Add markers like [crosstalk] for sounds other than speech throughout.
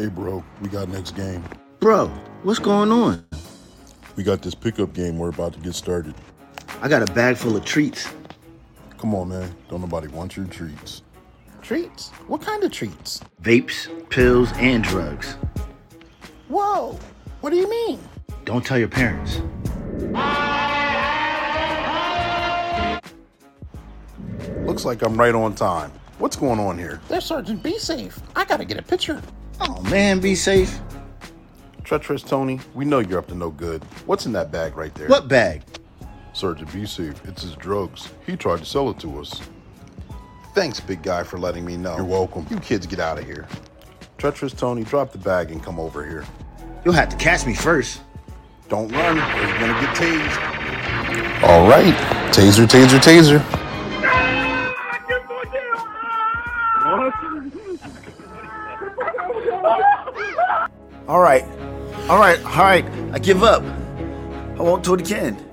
Hey, bro, we got next game. Bro, what's going on? We got this pickup game we're about to get started. I got a bag full of treats. Come on, man. Don't nobody want your treats. Treats? What kind of treats? Vapes, pills, and drugs. Whoa! What do you mean? Don't tell your parents. Looks like I'm right on time. What's going on here? There's Sergeant Be Safe. I gotta get a picture. Oh man, be safe. Treacherous Tony, we know you're up to no good. What's in that bag right there? What bag? Sergeant, be safe. It's his drugs. He tried to sell it to us. Thanks, big guy, for letting me know. You're welcome. You kids get out of here. Treacherous Tony, drop the bag and come over here. You'll have to catch me first. Don't run, or you're gonna get tased. All right. Taser, taser, taser. All right. All right. All right. I give up. I won't do it again.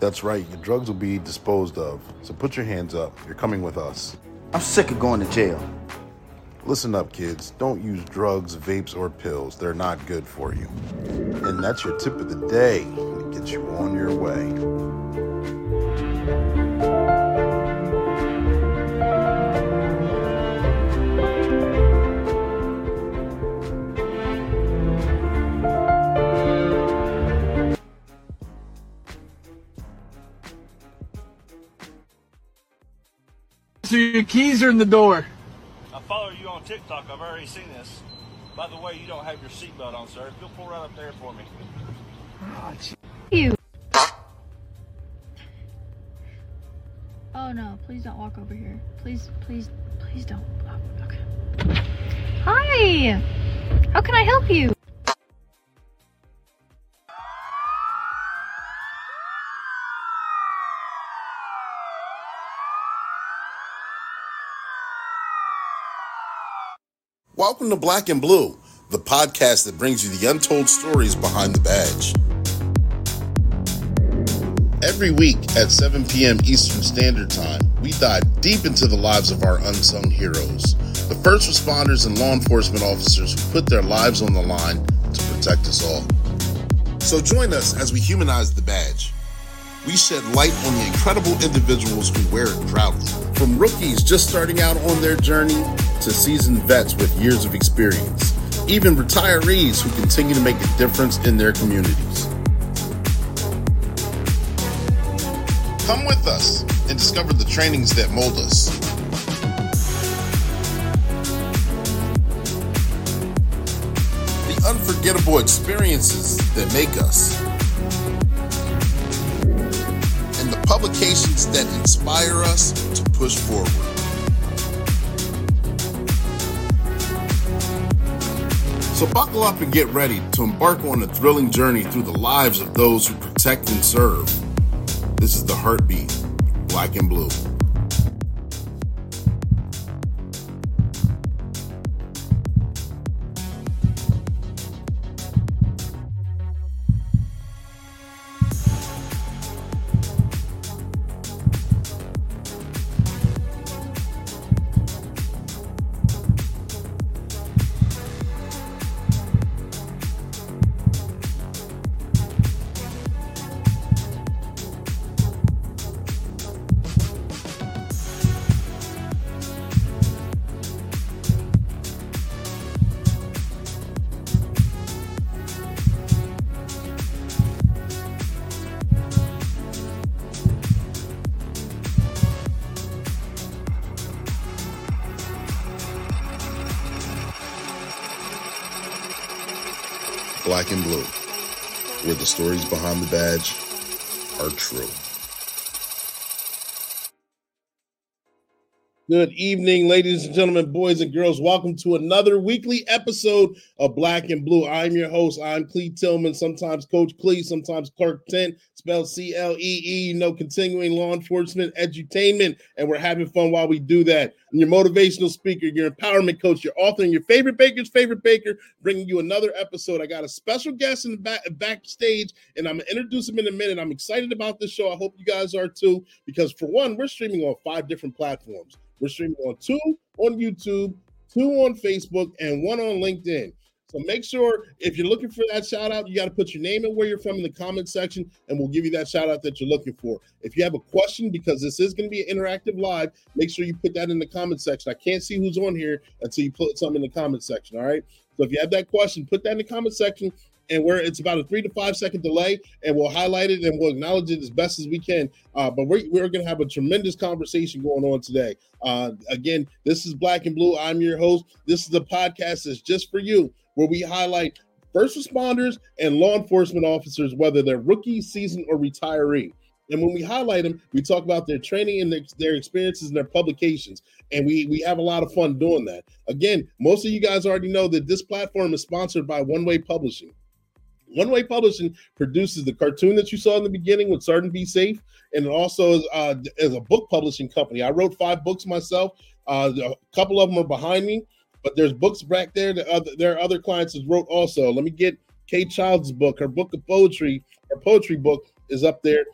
That's right. Your drugs will be disposed of. So put your hands up. You're coming with us. I'm sick of going to jail. Listen up, kids. Don't use drugs, vapes, or pills. They're not good for you. And that's your tip of the day to get you on your way. So your keys are in the door. I follow you on TikTok. I've already seen this. By the way, you don't have your seatbelt on, sir. If you'll pull right up there for me. You. Oh no, please don't walk over here. Please, please, please don't. Oh, okay. Hi! How can I help you? Welcome to Black and Blue, the podcast that brings you the untold stories behind the badge. Every week at 7 p.m. Eastern Standard Time, we dive deep into the lives of our unsung heroes, the first responders and law enforcement officers who put their lives on the line to protect us all. So join us as we humanize the badge. We shed light on the incredible individuals who wear it proudly. From rookies just starting out on their journey to seasoned vets with years of experience, even retirees who continue to make a difference in their communities. Come with us and discover the trainings that mold us. The unforgettable experiences that make us. And the publications that inspire us to push forward. So buckle up and get ready to embark on a thrilling journey through the lives of those who protect and serve. This is the heartbeat, black and blue. Black and blue, where the stories behind the badge are true. Good evening, ladies and gentlemen, boys and girls. Welcome to another weekly episode of Black and Blue. I'm your host. I'm Clee Tilman, sometimes Coach Clee, sometimes Clark Tent, spelled C L E E, know, continuing law enforcement edutainment. And we're having fun while we do that. I'm your motivational speaker, your empowerment coach, your author, and your favorite baker's favorite baker, bringing you another episode. I got a special guest in the back backstage, and I'm gonna introduce him in a minute. I'm excited about this show. I hope you guys are too, because for one, we're streaming on five different platforms. We're streaming on two on YouTube, two on Facebook, and one on LinkedIn. So make sure if you're looking for that shout out, you got to put your name and where you're from in the comment section, and we'll give you that shout out that you're looking for. If you have a question, because this is going to be an interactive live, make sure you put that in the comment section. I can't see who's on here until you put something in the comment section. All right. So if you have that question, put that in the comment section and where it's about a three to five second delay, and we'll highlight it and we'll acknowledge it as best as we can. Uh, but we're, we're going to have a tremendous conversation going on today. Uh, again, this is Black and Blue. I'm your host. This is a podcast that's just for you, where we highlight first responders and law enforcement officers, whether they're rookie, season, or retiree. And when we highlight them, we talk about their training and their, their, experiences and their publications. And we we have a lot of fun doing that. Again, most of you guys already know that this platform is sponsored by One Way Publishing. One Way Publishing produces the cartoon that you saw in the beginning with Sergeant Be Safe, and also is, uh, is a book publishing company. I wrote five books myself. Uh, a couple of them are behind me, but there's books back there that other, there are other clients that wrote also. Let me get Kay Child's book. Her book of poetry, her poetry book is up there. It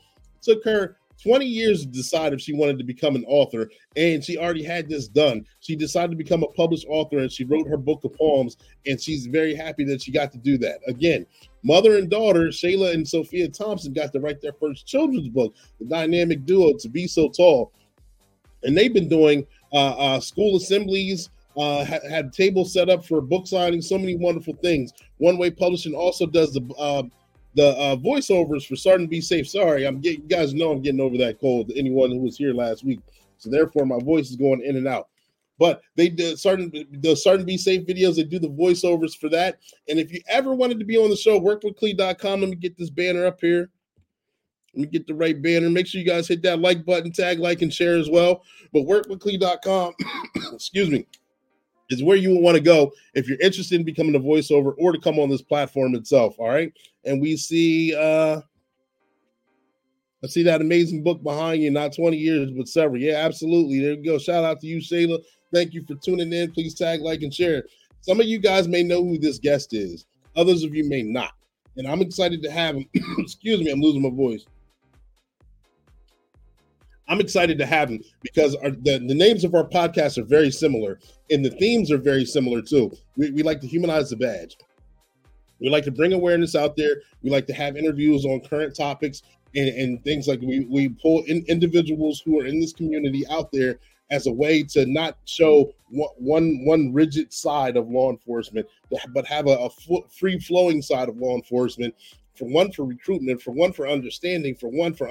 took her 20 years to decide if she wanted to become an author, and she already had this done. She decided to become a published author, and she wrote her book of poems, and she's very happy that she got to do that. Again, mother and daughter, Shayla and Sophia Thompson, got to write their first children's book, the dynamic duo, To Be So Tall. And they've been doing uh, uh, school assemblies, uh, had, had tables set up for book signing, so many wonderful things. One Way Publishing also does the uh, the uh, voiceovers for Sergeant Be Safe. Sorry, I'm getting you guys know I'm getting over that cold. Anyone who was here last week, so therefore my voice is going in and out. But they did certain the Sergeant Be Safe videos. They do the voiceovers for that. And if you ever wanted to be on the show, workwithclee.com. Let me get this banner up here. Let me get the right banner. Make sure you guys hit that like button, tag, like, and share as well. But workwithclee.com, [coughs] excuse me, is where you want to go if you're interested in becoming a voiceover or to come on this platform itself. All right. And we see uh I see that amazing book behind you, not 20 years, but several. Yeah, absolutely. There you go. Shout out to you, Shayla. Thank you for tuning in. Please tag, like, and share. Some of you guys may know who this guest is, others of you may not. And I'm excited to have him. [coughs] Excuse me, I'm losing my voice. I'm excited to have him because our, the, the names of our podcasts are very similar and the themes are very similar too. We, we like to humanize the badge. We like to bring awareness out there. We like to have interviews on current topics and, and things like we, we pull in individuals who are in this community out there as a way to not show one one rigid side of law enforcement, but have a, a free flowing side of law enforcement for one for recruitment, for one for understanding, for one for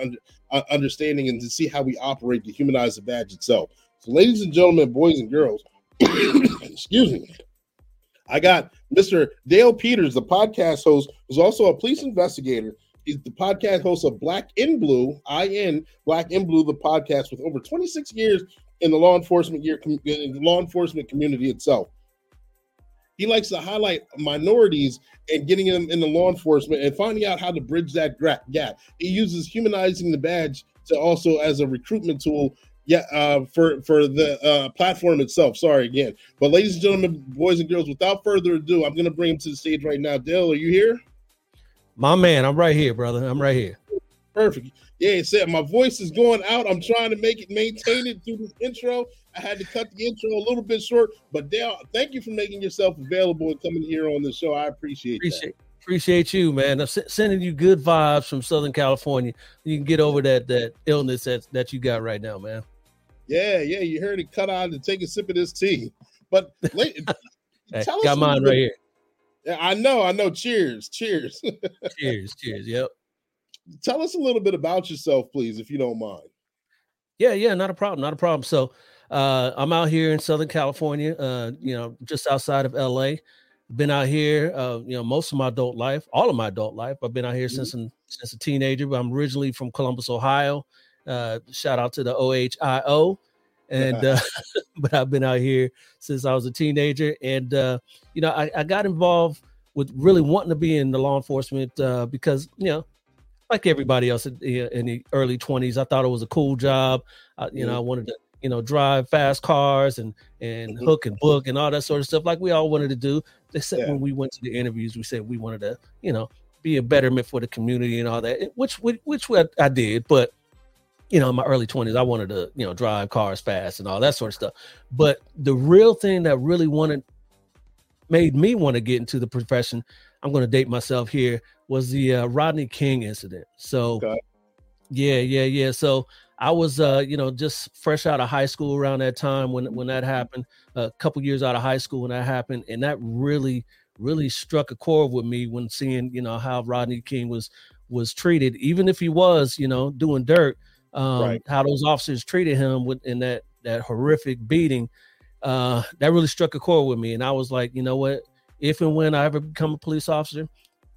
uh, understanding, and to see how we operate to humanize the badge itself. So, ladies and gentlemen, boys and girls, [coughs] excuse me. I got Mr. Dale Peters, the podcast host, who's also a police investigator. He's the podcast host of Black in Blue, IN Black in Blue, the podcast with over 26 years in the law enforcement year in the law enforcement community itself. He likes to highlight minorities and getting them in the law enforcement and finding out how to bridge that gap. He uses humanizing the badge to also as a recruitment tool. Yeah, uh, for for the uh, platform itself. Sorry again, but ladies and gentlemen, boys and girls, without further ado, I'm going to bring him to the stage right now. Dale, are you here? My man, I'm right here, brother. I'm right here. Perfect. Yeah, it said my voice is going out. I'm trying to make it maintain it through this intro. I had to cut the intro a little bit short, but Dale, thank you for making yourself available and coming here on the show. I appreciate appreciate that. appreciate you, man. I'm sending you good vibes from Southern California. You can get over that that illness that that you got right now, man. Yeah, yeah. You heard it cut out and take a sip of this tea, but late, [laughs] hey, got mine right here. Yeah, I know, I know. Cheers, cheers, [laughs] cheers, cheers. Yep. Tell us a little bit about yourself, please, if you don't mind. Yeah, yeah, not a problem, not a problem. So, uh, I'm out here in Southern California, uh, you know, just outside of LA. Been out here, uh, you know, most of my adult life, all of my adult life. I've been out here mm-hmm. since an, since a teenager. But I'm originally from Columbus, Ohio. Uh, shout out to the OHIO, and uh, [laughs] [laughs] but I've been out here since I was a teenager, and uh, you know, I, I got involved with really wanting to be in the law enforcement uh, because you know like everybody else in, in the early 20s i thought it was a cool job uh, you know i wanted to you know, drive fast cars and and mm-hmm. hook and book and all that sort of stuff, like we all wanted to do. Except yeah. when we went to the interviews, we said we wanted to, you know, be a betterment for the community and all that, which which, which I did. But you know, in my early twenties, I wanted to, you know, drive cars fast and all that sort of stuff. But the real thing that really wanted made me want to get into the profession. I'm going to date myself here. Was the uh, Rodney King incident? So, Okay. yeah, yeah, yeah. So I was, uh, you know, just fresh out of high school around that time when when that happened. A couple years out of high school when that happened, and that really, really struck a chord with me when seeing, you know, how Rodney King was was treated, even if he was, you know, doing dirt. Um, Right. How those officers treated him with in that that horrific beating, uh, that really struck a chord with me, and I was like, you know what? If and when I ever become a police officer,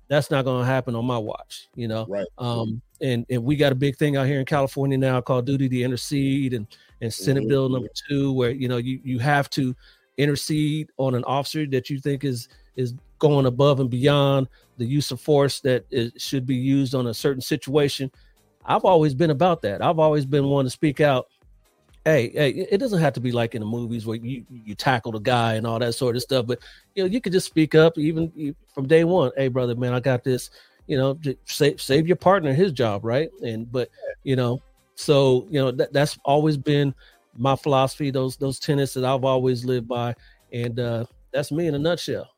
that's not going to happen on my watch. You know, Right. um, and and we got a big thing out here in California now called duty to intercede, and and Senate Mhm. Bill number two, where you know you you have to intercede on an officer that you think is is going above and beyond the use of force that is, should be used on a certain situation. I've always been about that. I've always been one to speak out. Hey, hey, it doesn't have to be like in the movies where you you tackle the guy and all that sort of stuff, but you know you could just speak up even from day one. Hey, brother, man, I got this. You know, save save your partner his job, right? And but you know, so you know that, that's always been my philosophy. Those those tenets that I've always lived by, and uh that's me in a nutshell.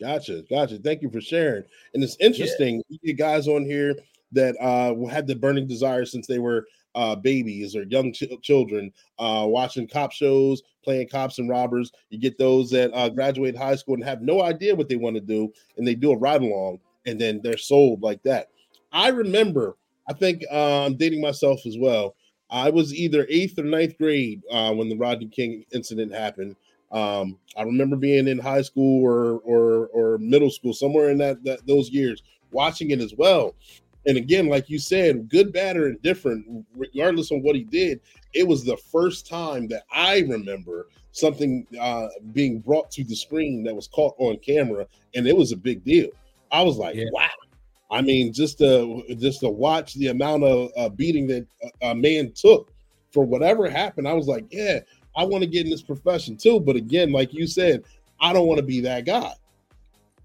Gotcha, gotcha. Thank you for sharing. And it's interesting. You guys on here that uh had the burning desire since they were uh babies or young ch- children, uh watching cop shows, playing cops and robbers. You get those that uh graduate high school and have no idea what they want to do, and they do a ride along, and then they're sold like that. I remember. I think uh, I'm dating myself as well. I was either eighth or ninth grade uh, when the Rodney King incident happened. Um, I remember being in high school or or or middle school, somewhere in that, that those years, watching it as well. And again, like you said, good, bad, or indifferent, regardless of what he did, it was the first time that I remember something uh, being brought to the screen that was caught on camera, and it was a big deal. I was like, Yeah. wow. I mean, just to just to watch the amount of uh, beating that a, a man took for whatever happened, I was like, yeah, I want to get in this profession too. But again, like you said, I don't want to be that guy.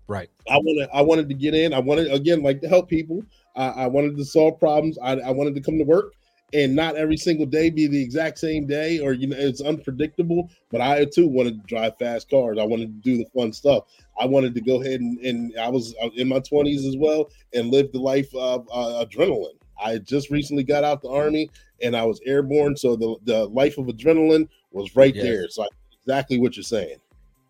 Right. I want to. I wanted to get in. I wanted again, like to help people. I, I wanted to solve problems. I, I wanted to come to work and not every single day be the exact same day, or you know, it's unpredictable. But I too wanted to drive fast cars. I wanted to do the fun stuff. I wanted to go ahead and, and I was uh, in my twenties as well and live the life of uh, adrenaline. I just recently got out the army and I was airborne, so the the life of adrenaline was right Yes. there. So I, exactly what you're saying.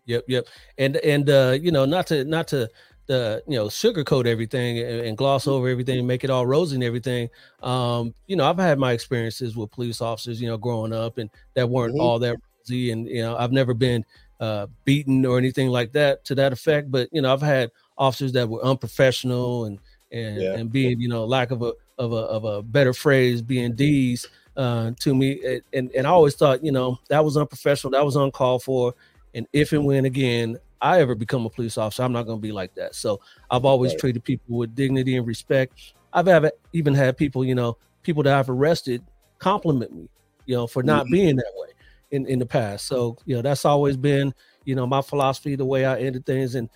Yep, yep. And and uh, you know, not to not to uh, you know sugarcoat everything and, and gloss over everything and make it all rosy and everything. Um, you know, I've had my experiences with police officers, you know, growing up, and that weren't Mhm. all that rosy. And you know, I've never been uh, beaten or anything like that to that effect. But you know, I've had officers that were unprofessional and and Yeah. and being you know lack of a of a of a better phrase being D's uh, to me. And- And and I always thought you know that was unprofessional, that was uncalled for. And if and when again I ever become a police officer, I'm not going to be like that. So I've always Right. treated people with dignity and respect. I've have, even had people, you know, people that I've arrested compliment me, you know, for not Mhm. being that way in in the past. So you know, that's always been, you know, my philosophy, the way I ended things. And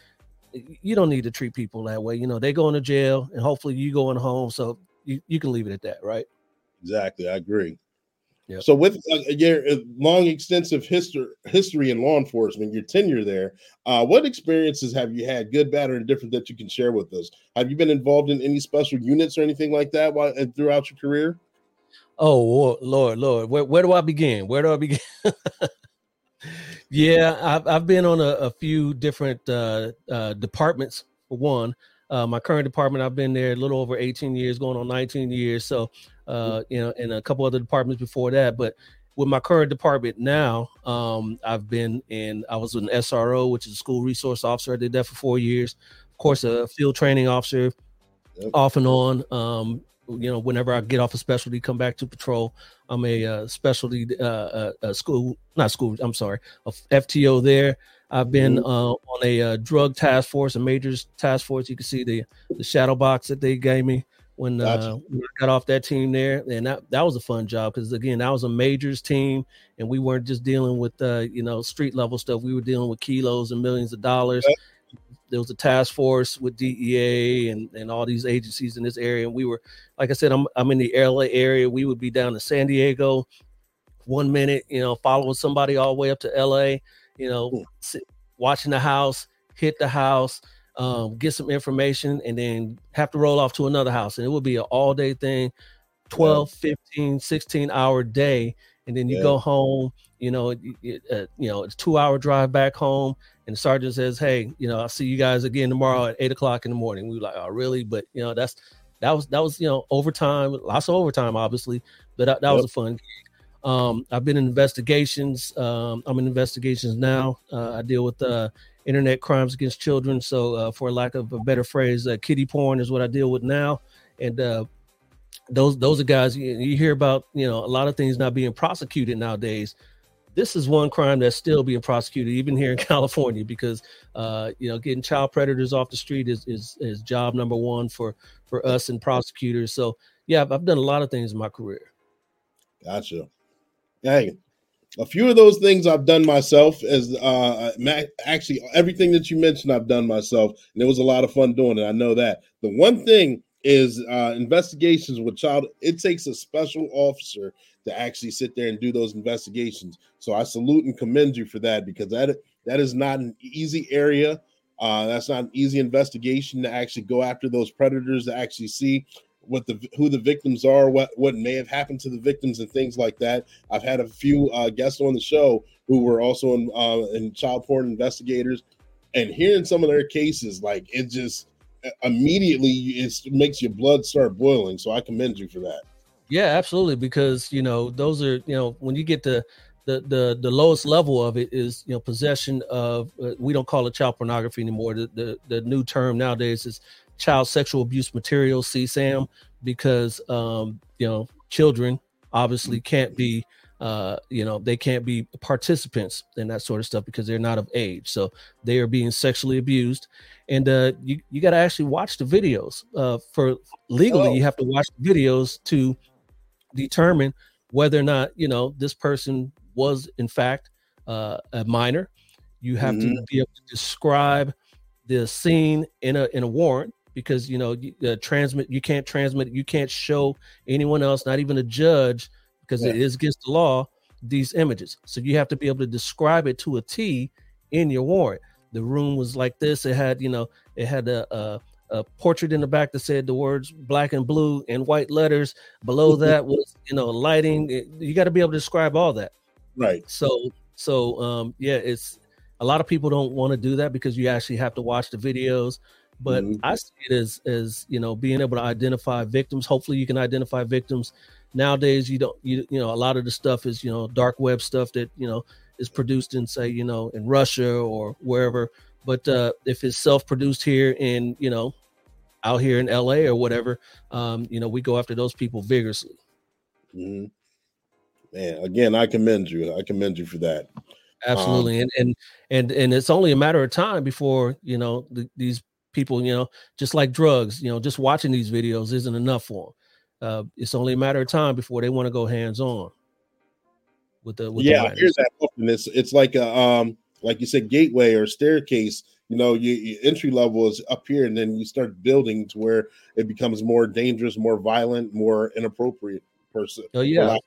you don't need to treat people that way. You know, they go into jail, and hopefully you going home. So you, you can leave it at that, right? Exactly, I agree. Yep. So, with uh, your uh, long, extensive history history in law enforcement, your tenure there, uh, what experiences have you had, good, bad, or indifferent, that you can share with us? Have you been involved in any special units or anything like that while throughout your career? Oh Lord, Lord. Where, where do I begin? Where do I begin? [laughs] yeah, I've I've been on a, a few different uh, uh, departments. For one, uh, my current department, I've been there a little over 18 years, going on 19 years. So, uh, you know, and a couple other departments before that. But with my current department now, um, I've been in. I was an SRO, which is a school resource officer. I did that for four years. Of course, a field training officer, Yep. off and on. Um, you know, whenever I get off a specialty, come back to patrol. I'm a uh, specialty uh, uh, school, not school. I'm sorry, a FTO there. I've been Mhm. uh, on a uh, drug task force, a majors task force. You can see the the shadow box that they gave me when, uh, Gotcha. when I got off that team there, and that that was a fun job because again, that was a majors team, and we weren't just dealing with uh, you know street level stuff. We were dealing with kilos and millions of dollars. There was a task force with DEA and, and all these agencies in this area, and we were, like I said, I'm I'm in the LA area. We would be down to San Diego, one minute, you know, following somebody all the way up to LA, you know, Hmm. sit, watching the house, hit the house, um, get some information, and then have to roll off to another house. And it would be an all day thing, 12, 15, 16 hour day. And then you Yeah. go home, you know, it, it, uh, you know, it's two hour drive back home. And the sergeant says, Hey, you know, I'll see you guys again tomorrow at eight o'clock in the morning. We were like, Oh, really? But you know, that's that was that was, you know, overtime, lots of overtime, obviously, but that, that was a fun gig. Um, I've been in investigations. Um, I'm in investigations now. Uh, I deal with uh, internet crimes against children. So, uh, for lack of a better phrase, uh, kiddie porn is what I deal with now. And uh, those those are guys you, you hear about. You know, a lot of things not being prosecuted nowadays. This is one crime that's still being prosecuted, even here in [laughs] California, because uh, you know getting child predators off the street is is is job number one for for us and prosecutors. So, yeah, I've, I've done a lot of things in my career. Gotcha. Hey, a few of those things I've done myself. As uh, actually everything that you mentioned, I've done myself, and it was a lot of fun doing it. I know that. The one thing is uh, investigations with child. It takes a special officer to actually sit there and do those investigations. So I salute and commend you for that because that that is not an easy area. Uh, that's not an easy investigation to actually go after those predators to actually see what the who the victims are, what what may have happened to the victims, and things like that. I've had a few uh, guests on the show who were also in uh, in child porn investigators, and hearing some of their cases, like it just uh, immediately it makes your blood start boiling. So I commend you for that. Yeah, absolutely. Because you know those are you know when you get to the the the lowest level of it is you know possession of uh, we don't call it child pornography anymore. The, the the new term nowadays is child sexual abuse material CSAM because um you know children obviously can't be uh you know they can't be participants in that sort of stuff because they're not of age so they are being sexually abused and uh you, you got to actually watch the videos uh for legally Oh. you have to watch the videos to determine whether or not you know this person was in fact uh, a minor you have to Mhm. be able to describe the scene in a in a warrant because you know you, uh, transmit you can't transmit you can't show anyone else not even a judge because it Yeah. is against the law these images. So you have to be able to describe it to a t in your warrant. The room was like this. It had you know it had a, a a portrait in the back that said the words black and blue in white letters. Below that was you know lighting. It- you got to be able to describe all that. Right. so so um yeah it's a lot of people don't want to do that because you actually have to watch the videos but Mhm. i see it as as you know being able to identify victims hopefully you can identify victims nowadays you don't you, you know a lot of the stuff is you know dark web stuff that you know is produced in say you know in russia or wherever but uh if it's self-produced here in you know out here in la or whatever um you know we go after those people vigorously Mhm. Man, again, I commend you. I commend you for that. absolutely and and and and it's only a matter of time before you know th- these people you know just like drugs you know just watching these videos isn't enough for them uh it's only a matter of time before they want to go hands on with the with yeah, the I hear that often. It's it's like a um like you said, gateway or staircase. You know, your, your entry level is up here, and then you start building to where it becomes more dangerous, more violent, more inappropriate. Person, oh yeah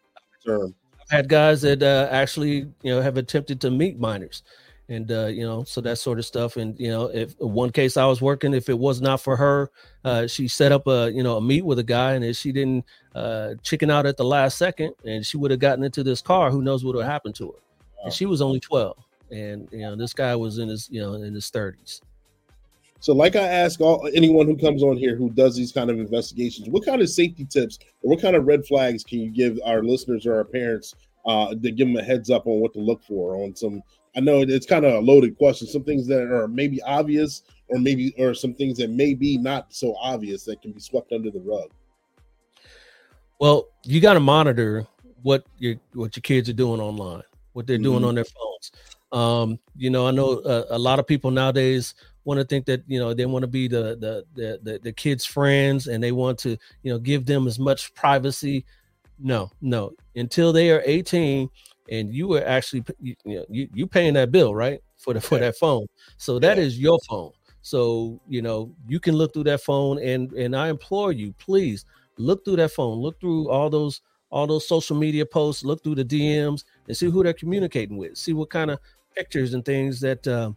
term. I've had guys that uh, actually you know have attempted to meet minors and uh, you know so that sort of stuff and you know if one case i was working if it was not for her uh, she set up a you know a meet with a guy and if she didn't uh, chicken out at the last second and she would have gotten into this car who knows what would have happened to her Wow. and she was only 12 and you know this guy was in his you know in his 30s So, like I ask all anyone who comes on here who does these kind of investigations, what kind of safety tips or what kind of red flags can you give our listeners or our parents uh, to give them a heads up on what to look for on some? I know it's kind of a loaded question. Some things that are maybe obvious, or maybe or some things that may be not so obvious that can be swept under the rug. Well, you got to monitor what your what your kids are doing online, what they're doing Mhm. on their phones. Um, you know, I know uh, a lot of people nowadays want to think that you know they want to be the, the the the the kids' friends and they want to you know give them as much privacy. No, no, until they are eighteen and you were actually you, you know you you paying that bill right for the for that phone. So that Yeah. is your phone. So you know you can look through that phone and and I implore you, please look through that phone, look through all those all those social media posts, look through the DMs and see who they're communicating with, see what kind of pictures and things that uh,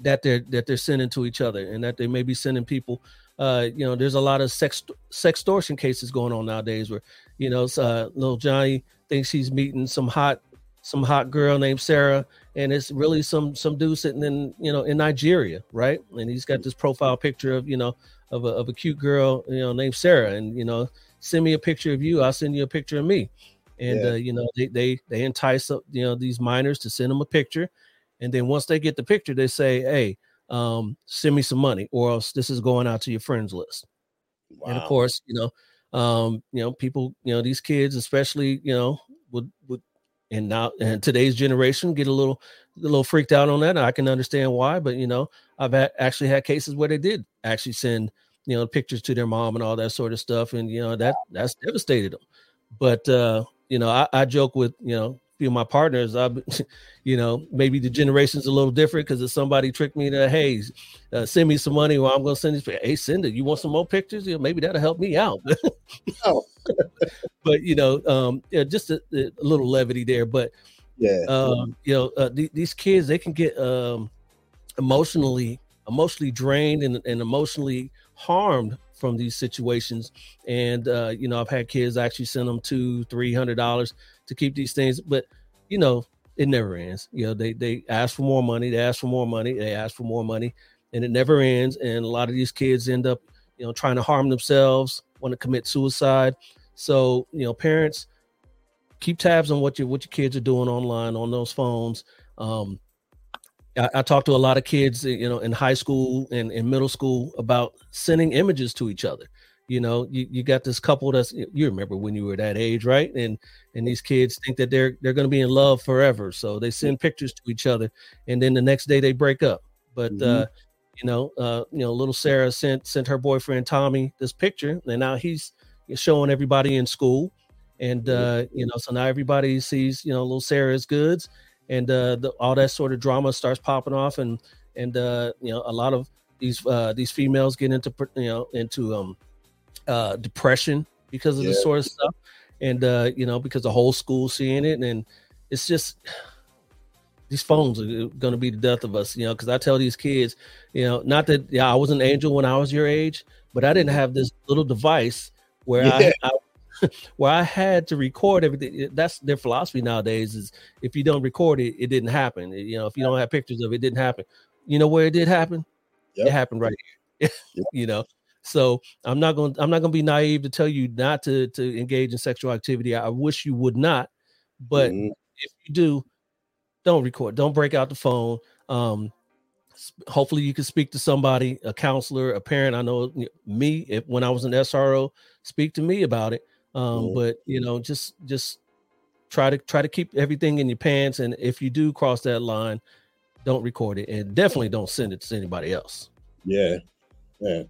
that they're that they're sending to each other and that they may be sending people uh you know there's a lot of sex sextortion cases going on nowadays where you know uh, little johnny thinks he's meeting some hot some hot girl named sarah and it's really some some dude sitting in you know in nigeria right? And he's got this profile picture of you know of a, of a cute girl you know named sarah. And you know send me a picture of you i'll send you a picture of me. And Yeah. uh, you know they they they entice up you know these minors to send them a picture. And then once they get the picture they say hey um send me some money or else this is going out to your friends list. And of course you know um you know people you know these kids especially you know would would and now and today's generation get a little a little freaked out on that i can understand why but you know i've had, actually had cases where they did actually send you know pictures to their mom and all that sort of stuff and you know that that's devastated them but uh you know i, I joke with you know few of my partners i [laughs] you know maybe the generation's a little different because if somebody tricked me to hey uh, send me some money or i'm going to send this hey send it you want some more pictures you know, maybe that'll help me out [laughs] Oh. but you know um yeah, just a, a little levity there but Yeah. um you know uh, th- these kids they can get um emotionally emotionally drained and, and emotionally harmed from these situations and uh you know i've had kids actually send them two three hundred dollars to keep these things but you know it never ends. You know they they ask for more money they ask for more money they ask for more money and it never ends. And a lot of these kids end up you know trying to harm themselves want to commit suicide. So you know parents keep tabs on what your what your kids are doing online on those phones. Um I, I talk to a lot of kids, you know, in high school and in middle school about sending images to each other. You know, you, you got this couple that's you remember when you were that age, right? And and these kids think that they're they're going to be in love forever, so they send pictures to each other, and then the next day they break up. But uh, you know, uh, you know, little Sarah sent sent her boyfriend Tommy this picture, and now he's showing everybody in school, and uh, you know, so now everybody sees you know little Sarah's goods, and uh, the, all that sort of drama starts popping off, and and uh, you know, a lot of these uh, these females get into you know into um uh depression because of this sort of stuff, and uh, you know, because the whole school seeing it, and it's just these phones are going to be the death of us, you know, because I tell these kids, you know, not that yeah, I was an angel when I was your age, but I didn't have this little device where Yeah. I, I [laughs] where I had to record everything. That's their philosophy nowadays is if you don't record it, it didn't happen. You know, if you don't have pictures of it, it didn't happen. You know where it did happen? Yep. It happened right here. [laughs] you know. So I'm not going I'm not going to be naive to tell you not to to engage in sexual activity. I wish you would not, but Mhm. if you do, don't record. Don't break out the phone. Um, hopefully you can speak to somebody, a counselor, a parent. I know me if when I was an SRO, speak to me about it. Um, Mhm. but you know, just just try to try to keep everything in your pants. And if you do cross that line, don't record it, and definitely don't send it to anybody else. Yeah. Yeah.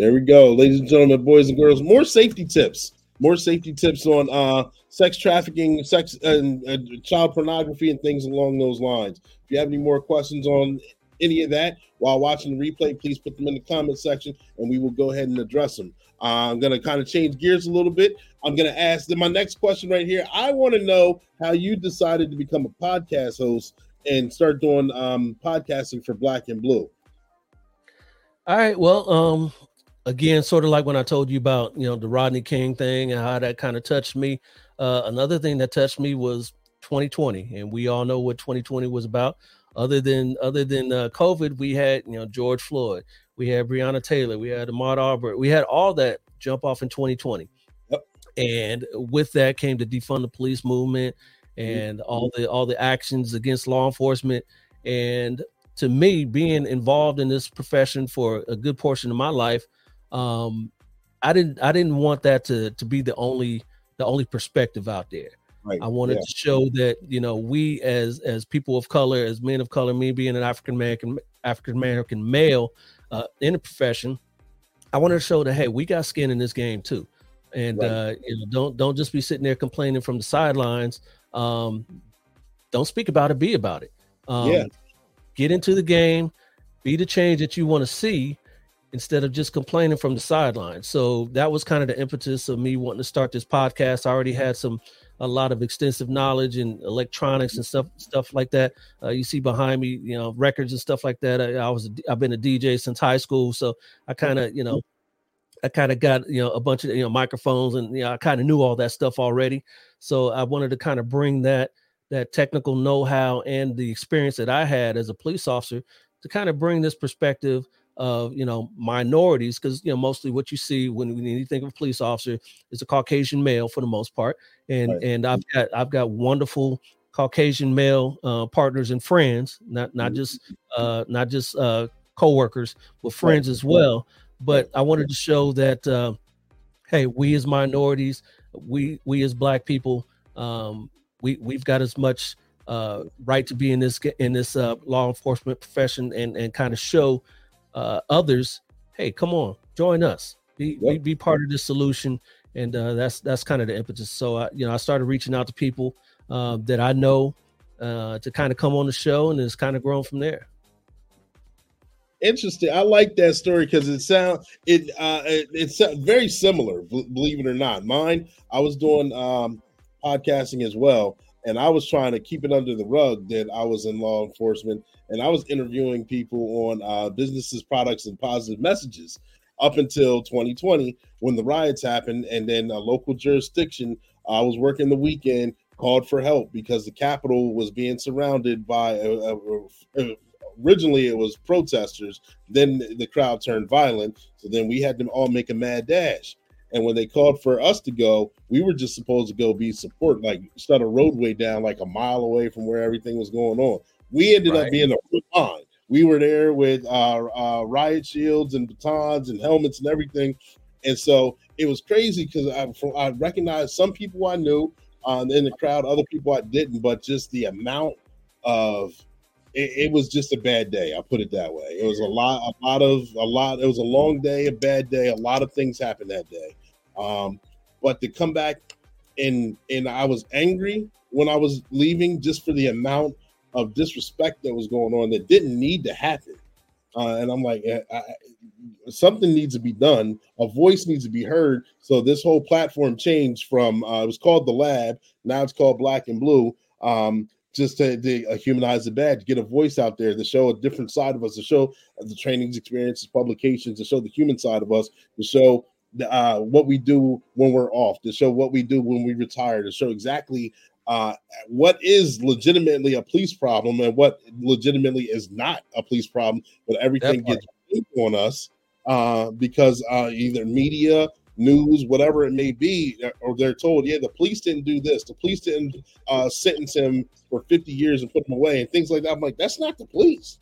There we go, ladies and gentlemen, boys and girls. More safety tips. More safety tips on uh, sex trafficking, sex and child pornography, and things along those lines. If you have any more questions on any of that while watching the replay, please put them in the comment section, and we will go ahead and address them. Uh, I'm going to kind of change gears a little bit. I'm going to ask them my next question right here. I want to know how you decided to become a podcast host and start doing um, podcasting for Black and Blue. All right. Well, um, again, sort of like when I told you about you know the Rodney King thing and how that kind of touched me. Uh, another thing that touched me was 2020, and we all know what 2020 was about. Other than other than uh, COVID, we had you know George Floyd, we had Breonna Taylor, we had Ahmaud Arbery, we had all that jump off in 2020. Yep. And with that came the defund the police movement and all the all the actions against law enforcement. And to me, being involved in this profession for a good portion of my life, um, I didn't I didn't want that to to be the only the only perspective out there. Right. I wanted Yeah. to show that you know we as as people of color, as men of color, me being an African American African American male uh, in the profession, I wanted to show that hey, we got skin in this game too, and Right. uh, you know don't don't just be sitting there complaining from the sidelines. Um, don't speak about it, be about it. Um, Yeah. Get into the game, be the change that you want to see instead of just complaining from the sidelines. So that was kind of the impetus of me wanting to start this podcast. I already had some a lot of extensive knowledge in electronics and stuff stuff like that. Uh, you see behind me, you know, records and stuff like that. I, I was I've been a DJ since high school, so I kind of you know I kind of got you know a bunch of you know microphones and you know I kind of knew all that stuff already. So I wanted to kind of bring that that technical know-how and the experience that I had as a police officer to kind of bring this perspective of you know minorities because you know mostly what you see when, when you think of a police officer is a Caucasian male for the most part, and right. and I've got I've got wonderful Caucasian male uh, partners and friends, not not just uh, not just uh, coworkers, but friends as well. But I wanted to show that uh, hey, we as minorities, we we as Black people, um, we we've got as much uh, right to be in this in this uh, law enforcement profession and and kind of show uh, others, hey, come on, join us, be yep. be, be, part of this solution, and uh, that's that's kind of the impetus. So I, you know, I started reaching out to people uh, that I know uh, to kind of come on the show, and it's kind of grown from there. Interesting. I like that story because it sounds it uh it, it's very similar. Believe it or not, mine. I was doing um podcasting as well, and I was trying to keep it under the rug that I was in law enforcement and I was interviewing people on uh, businesses, products, and positive messages up until 2020 when the riots happened, and then a local jurisdiction. I was working the weekend, called for help because the Capitol was being surrounded by. Uh, uh, originally, it was protesters. Then the crowd turned violent, so then we had them all make a mad dash. And when they called for us to go, we were just supposed to go be support, like start a roadway down like a mile away from where everything was going on. We ended right. up being a front line. We were there with uh, uh, riot shields and batons and helmets and everything. And so it was crazy because I, I recognized some people I knew uh, in the crowd, other people I didn't, but just the amount of it, it, was just a bad day. I put it that way. It was a lot, a lot of, a lot. It was a long day, a bad day. A lot of things happened that day. Um, but to come back and and I was angry when I was leaving just for the amount of disrespect that was going on that didn't need to happen. Uh, and I'm like, I, I, something needs to be done. A voice needs to be heard. So this whole platform changed from uh, it was called the Lab, now it's called Black and Blue. Um, just to, to humanize the badge, get a voice out there to show a different side of us, to show the trainings, experiences, publications, to show the human side of us, to show uh, what we do when we're off, to show what we do when we retire, to show exactly uh, what is legitimately a police problem and what legitimately is not a police problem, but everything gets on us uh, because uh, either media, news, whatever it may be, uh, or they're told, yeah, the police didn't do this, the police didn't uh, sentence him for 50 years and put him away, and things like that. I'm like, that's not the police.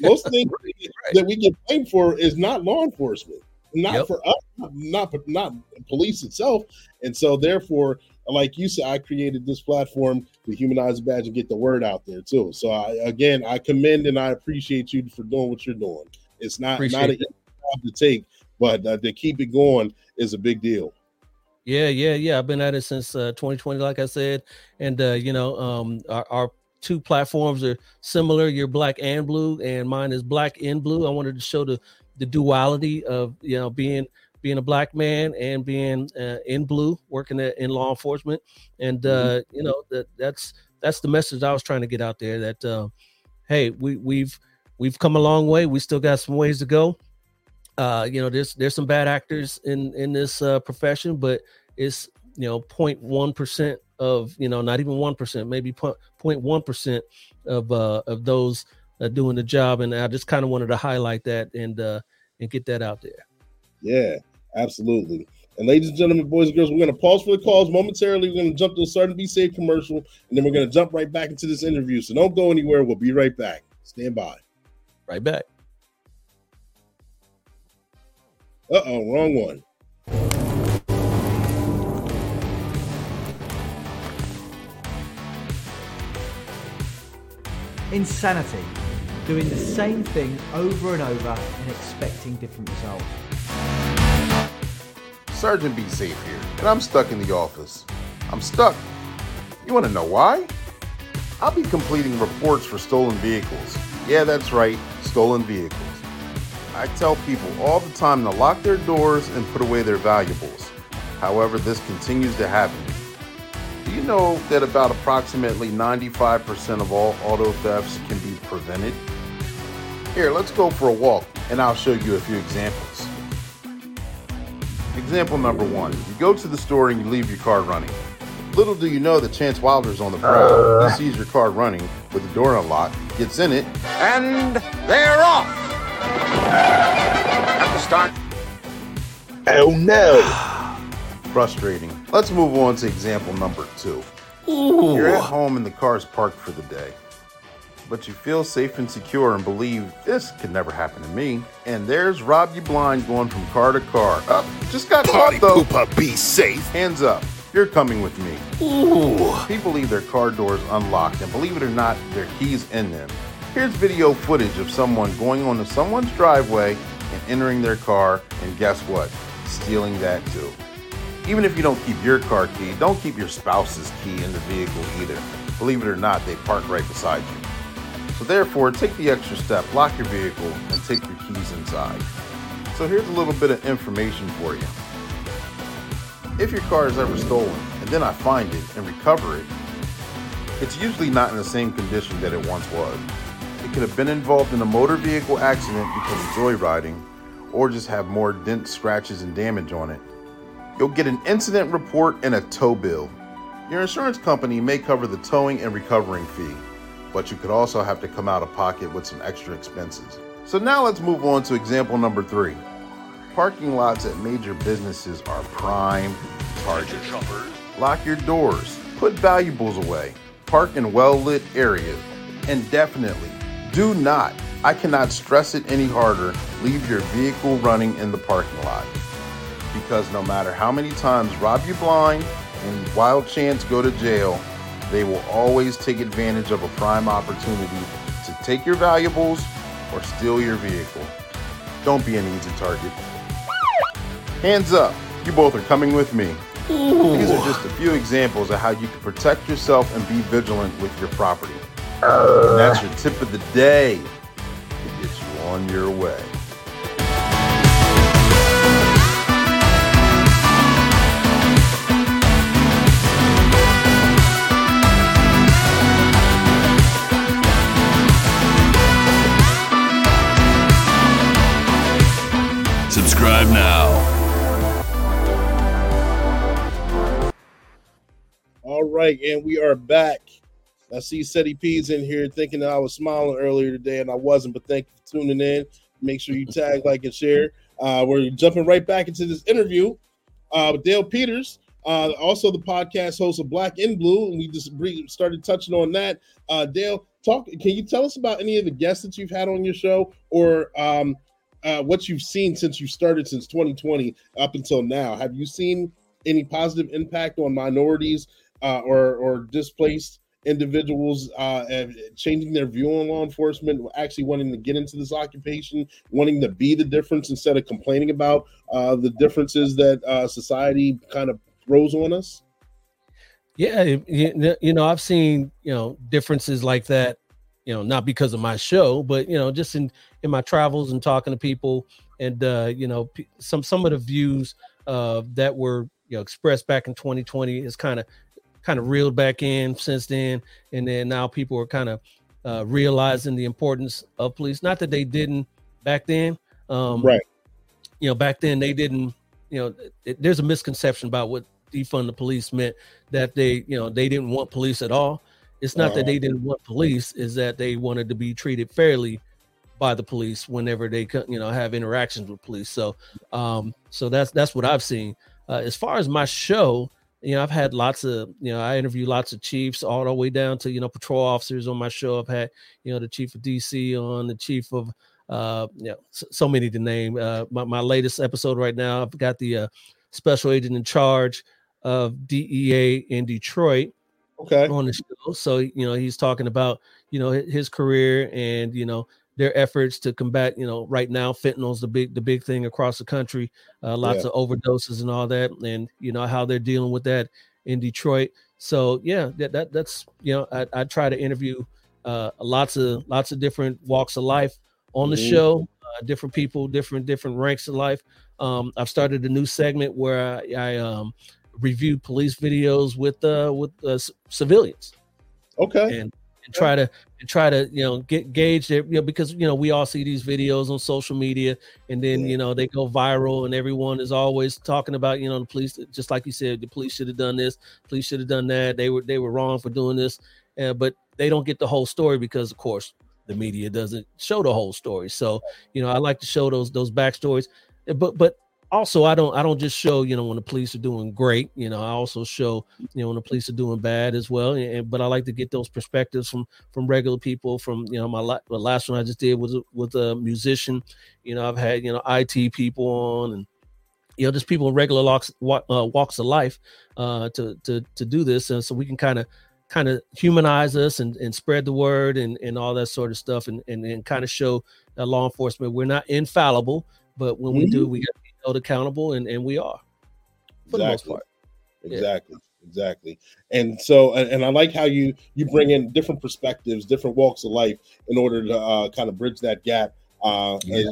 Most things [laughs] right. that we get blamed for is not law enforcement, not yep. for us, not not police itself, and so therefore like you said, I created this platform to humanize the badge and get the word out there too. So I, again, I commend and I appreciate you for doing what you're doing. It's not appreciate not a job to take, but uh, to keep it going is a big deal. Yeah, yeah, yeah. I've been at it since uh, 2020, like I said, and uh, you know, um, our, our two platforms are similar. You're black and blue, and mine is black and blue. I wanted to show the the duality of you know being being a black man and being uh, in blue, working in law enforcement, and mm-hmm. uh, you know that that's that's the message I was trying to get out there. That uh, hey, we we've we've come a long way. We still got some ways to go. Uh, you know, there's there's some bad actors in in this uh, profession, but it's you know 0.1 percent of you know not even one percent, maybe 0.1 percent of uh, of those uh, doing the job, and I just kind of wanted to highlight that and uh, and get that out there. Yeah, Absolutely. And ladies and gentlemen, boys and girls, we're going to pause for the calls momentarily. We're going to jump to a Sergeant Be Safe commercial, and then we're going to jump right back into this interview. So don't go anywhere. We'll be right back. Stand by. Right back. Uh oh, wrong one. Insanity. Doing the same thing over and over and expecting different results. Sergeant Be Safe here, and I'm stuck in the office. I'm stuck. You want to know why? I'll be completing reports for stolen vehicles. Yeah, that's right, stolen vehicles. I tell people all the time to lock their doors and put away their valuables. However, this continues to happen. Do you know that about approximately 95% of all auto thefts can be prevented? Here, let's go for a walk and I'll show you a few examples. Example number one you go to the store and you leave your car running. Little do you know that Chance Wilder's on the prowl. He uh. sees your car running with the door unlocked, gets in it, And they're off. At the start. Oh no! [sighs] Frustrating. Let's move on to example number two. You're at home and the car's parked for the day. But you feel safe and secure and believe this could never happen to me. And there's Rob You Blind going from car to car. Up, just got caught though. be safe. Hands up. You're coming with me. Ooh. People leave their car doors unlocked, and believe it or not, their keys in them. Here's video footage of someone going onto someone's driveway and entering their car, and guess what? Stealing that too. Even if you don't keep your car key, don't keep your spouse's key in the vehicle either. Believe it or not, they park right beside you. So therefore, take the extra step, lock your vehicle, and take your keys inside. So here's a little bit of information for you. If your car is ever stolen and then I find it and recover it, it's usually not in the same condition that it once was. It could have been involved in a motor vehicle accident because of joyriding, or just have more dents, scratches, and damage on it. You'll get an incident report and a tow bill. Your insurance company may cover the towing and recovering fee, but you could also have to come out of pocket with some extra expenses. So now let's move on to example number three. Parking lots at major businesses are prime targets. Lock your doors, put valuables away, park in well lit areas, and definitely do not, I cannot stress it any harder, leave your vehicle running in the parking lot. Because no matter how many times Rob You Blind and Wild Chance go to jail, they will always take advantage of a prime opportunity to take your valuables or steal your vehicle. Don't be an easy target. Hands up, you both are coming with me. These are just a few examples of how you can protect yourself and be vigilant with your property. And that's your tip of the day It gets you on your way. Subscribe now. All right, and we are back. I see Seti P's in here thinking that I was smiling earlier today, and I wasn't. But thank you for tuning in. Make sure you tag, [laughs] like, and share. Uh, we're jumping right back into this interview uh, with Dale Peters, uh, also the podcast host of Black in Blue, and we just started touching on that. Uh, Dale, talk. Can you tell us about any of the guests that you've had on your show, or um, uh, what you've seen since you started since 2020 up until now? Have you seen any positive impact on minorities uh, or or displaced individuals uh, changing their view on law enforcement, actually wanting to get into this occupation, wanting to be the difference instead of complaining about uh, the differences that uh, society kind of throws on us? Yeah, you know, I've seen you know differences like that. You know, not because of my show, but you know, just in in my travels and talking to people, and uh, you know, p- some some of the views uh, that were you know expressed back in 2020 is kind of kind of reeled back in since then, and then now people are kind of uh, realizing the importance of police. Not that they didn't back then, um, Right. You know, back then they didn't. You know, it, there's a misconception about what defund the police meant that they, you know, they didn't want police at all. It's not that they didn't want police; is that they wanted to be treated fairly by the police whenever they, you know, have interactions with police. So, um, so that's that's what I've seen. Uh, as far as my show, you know, I've had lots of, you know, I interview lots of chiefs all the way down to, you know, patrol officers on my show. I've had, you know, the chief of DC on, the chief of, uh, you know, so, so many to name. Uh, my, my latest episode right now, I've got the uh, special agent in charge of DEA in Detroit Okay. on the show. So, you know, he's talking about, you know, his career and, you know, their efforts to combat, you know, right now fentanyl's the big the big thing across the country. Uh, lots Yeah. of overdoses and all that, and you know how they're dealing with that in Detroit. So yeah, that, that that's you know I, I try to interview uh, lots of lots of different walks of life on the Mhm. show, uh, different people, different different ranks of life. Um, I've started a new segment where I, I um, review police videos with uh with uh, civilians. Okay. and, and try to and try to you know get gauge their you know because you know we all see these videos on social media and then you know they go viral and everyone is always talking about you know the police just like you said the police should have done this police should have done that they were they were wrong for doing this. Uh, but they don't get the whole story because of course the media doesn't show the whole story. So you know i like to show those those backstories. But but also i don't i don't just show you know when the police are doing great you know i also show you know when the police are doing bad as well and, but i like to get those perspectives from from regular people from you know my la- the last one i just did was with a musician you know i've had you know it people on and you know just people in regular walks wa- uh, walks of life uh to to to do this and so we can kind of kind of humanize us and, and spread the word and, and all that sort of stuff and, and, and kind of show that law enforcement we're not infallible but when we do we got to be held accountable and, and we are for the most Exactly. part Yeah. Exactly. Exactly. And so, and, and I like how you you bring in different perspectives, different walks of life, in order to uh, kind of bridge that gap. Uh, Yeah. and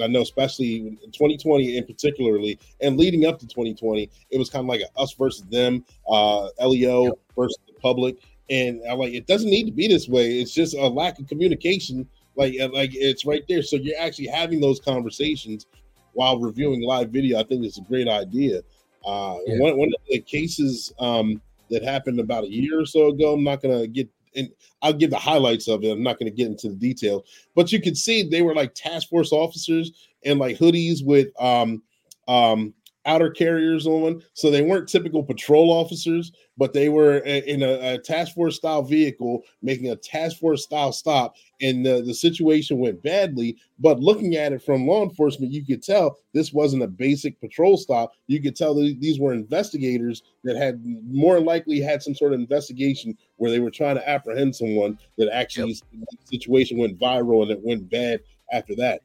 I, I know, especially in 2020, in particularly, and leading up to 2020, it was kind of like a us versus them, uh, LEO versus the public. And I'm like it doesn't need to be this way. It's just a lack of communication. Like, like it's right there. So you're actually having those conversations while reviewing live video. I think it's a great idea. Uh, Yeah. one, one of the cases um, that happened about a year or so ago, I'm not going to get in, I'll give the highlights of it. I'm not going to get into the details, but you could see they were like task force officers and like hoodies with um, um, outer carriers on. So they weren't typical patrol officers, but they were in a, a task force style vehicle making a task force style stop. And the, the situation went badly. But looking at it from law enforcement, you could tell this wasn't a basic patrol stop. You could tell these were investigators that had more likely had some sort of investigation where they were trying to apprehend someone that actually the situation went viral and it went bad after that.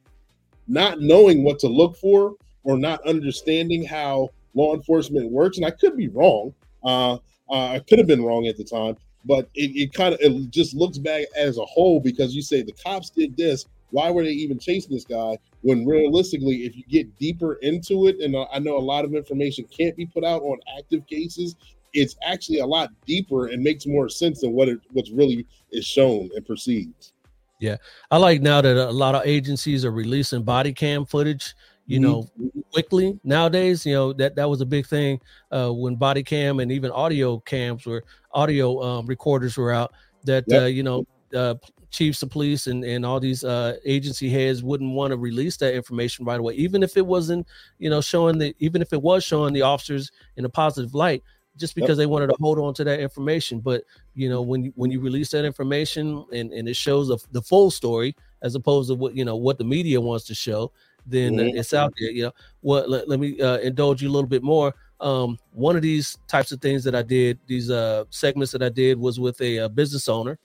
Not knowing what to look for or not understanding how law enforcement works, and I could be wrong. Uh, uh, I could have been wrong at the time, but it, it kind of it just looks back as a whole because you say the cops did this. Why were they even chasing this guy? When realistically, if you get deeper into it, and I know a lot of information can't be put out on active cases, it's actually a lot deeper and makes more sense than what it what's really is shown and perceived. Yeah, I like now that a lot of agencies are releasing body cam footage. You Mhm. know, quickly nowadays. You know that that was a big thing uh, when body cam and even audio cams were audio um, recorders were out. That Yep. uh, you know, uh, chiefs of police and and all these uh, agency heads wouldn't want to release that information right away, even if it wasn't you know showing the even if it was showing the officers in a positive light just Yep. because they wanted to hold on to that information. But you know, when you, when you release that information and, and it shows the, the full story as opposed to what you know what the media wants to show, then Mhm. it's out there. You know, what? Let, let me uh, indulge you a little bit more. Um, one of these types of things that I did, these uh, segments that I did, was with a, uh business owner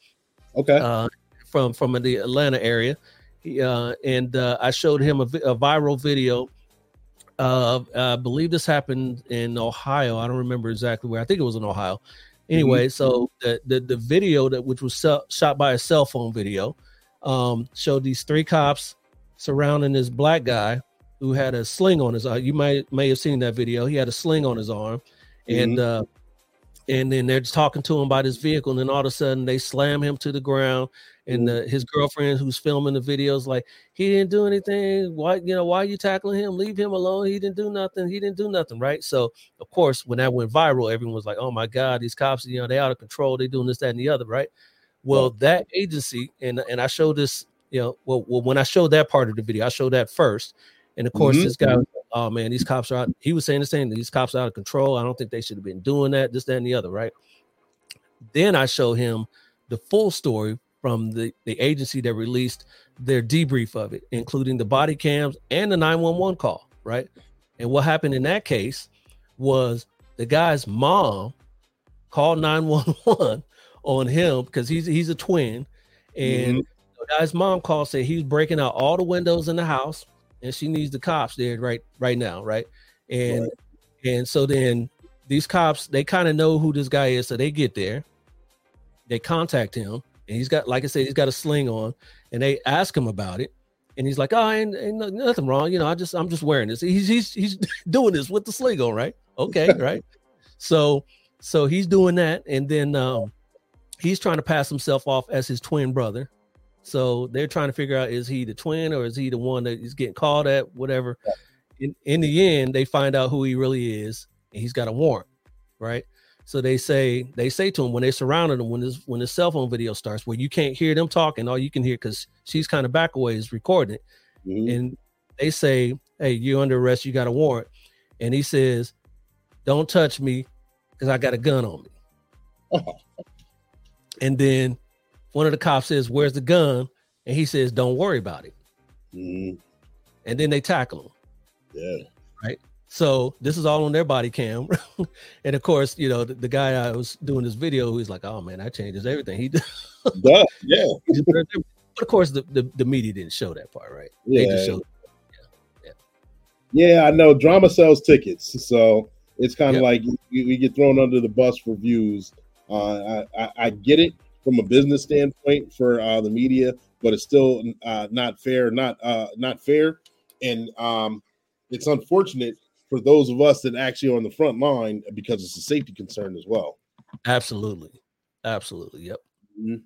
Okay. uh, from from the Atlanta area, he, uh, and uh, I showed him a, vi- a viral video. Uh, I believe this happened in Ohio. I don't remember exactly where. I think it was in Ohio. Anyway, so the, the the video that which was shot by a cell phone video um, showed these three cops surrounding this black guy who had a sling on his arm. You might may have seen that video. He had a sling on his arm, and uh, and then they're just talking to him about his vehicle, and then all of a sudden they slam him to the ground. And uh, his girlfriend, who's filming the videos, like he didn't do anything. Why, you know, why are you tackling him? Leave him alone. He didn't do nothing. He didn't do nothing, right? So, of course, when that went viral, everyone was like, "Oh my God, these cops, you know, they out of control. They doing this, that, and the other, right?" Well, that agency, and and I showed this, you know, well, well, when I showed that part of the video, I showed that first, and of course, Mhm. this guy, oh man, these cops are out. He was saying the same. Thing, these cops are out of control. I don't think they should have been doing that. This, that, and the other, right? Then I show him the full story from the, the agency that released their debrief of it, including the body cams and the 911 call, right? And what happened in that case was the guy's mom called 911 [laughs] on him because he's he's a twin. And the guy's mom called said he's breaking out all the windows in the house and she needs the cops there right right now, right? And and so then these cops they kind of know who this guy is, so they get there, they contact him, and he's got like I said, he's got a sling on, and they ask him about it, and he's like, "Oh, ain't, ain't nothing wrong, you know. I just I'm just wearing this. He's he's he's [laughs] doing this with the sling on, right? Okay, [laughs] right. so so he's doing that, and then um, he's trying to pass himself off as his twin brother. So they're trying to figure out is he the twin or is he the one that is getting called at, whatever. In in the end, they find out who he really is, and he's got a warrant, right? So they say they say to him when they surrounded him when this when the cell phone video starts where you can't hear them talking, all you can hear because she's kind of back away is recording it, Mhm. and they say, "Hey, you're under arrest. You got a warrant," and he says, "Don't touch me because I got a gun on me." [laughs] and then one of the cops says, "Where's the gun?" And he says, "Don't worry about it." Mhm. And then they tackle him. Yeah. Right. So this is all on their body cam, [laughs] and of course, you know the, the guy I was doing this video, he's like, "Oh man, that changes everything." He, [laughs] does. yeah. but of course, the, the the media didn't show that part, right? They just Yeah. showed Yeah, I know. Drama sells tickets, so it's kind of like you, you get thrown under the bus for views. Uh, I, I, I get it from a business standpoint for uh, the media, but it's still uh, not fair. Not uh, not fair, and um, it's unfortunate for those of us that actually are on the front line because it's a safety concern as well. absolutely, absolutely, yep. Mhm.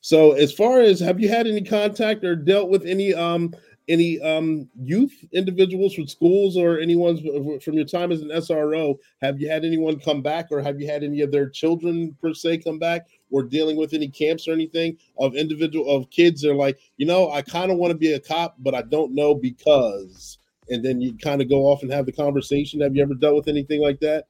So, as far as have you had any contact or dealt with any um any um youth individuals from schools or anyone from your time as an SRO? Have you had anyone come back, or have you had any of their children per se come back, or dealing with any camps or anything of individual of kids that are like, you know, I kind of want to be a cop, but I don't know because, and then you kind of go off and have the conversation. Have you ever dealt with anything like that?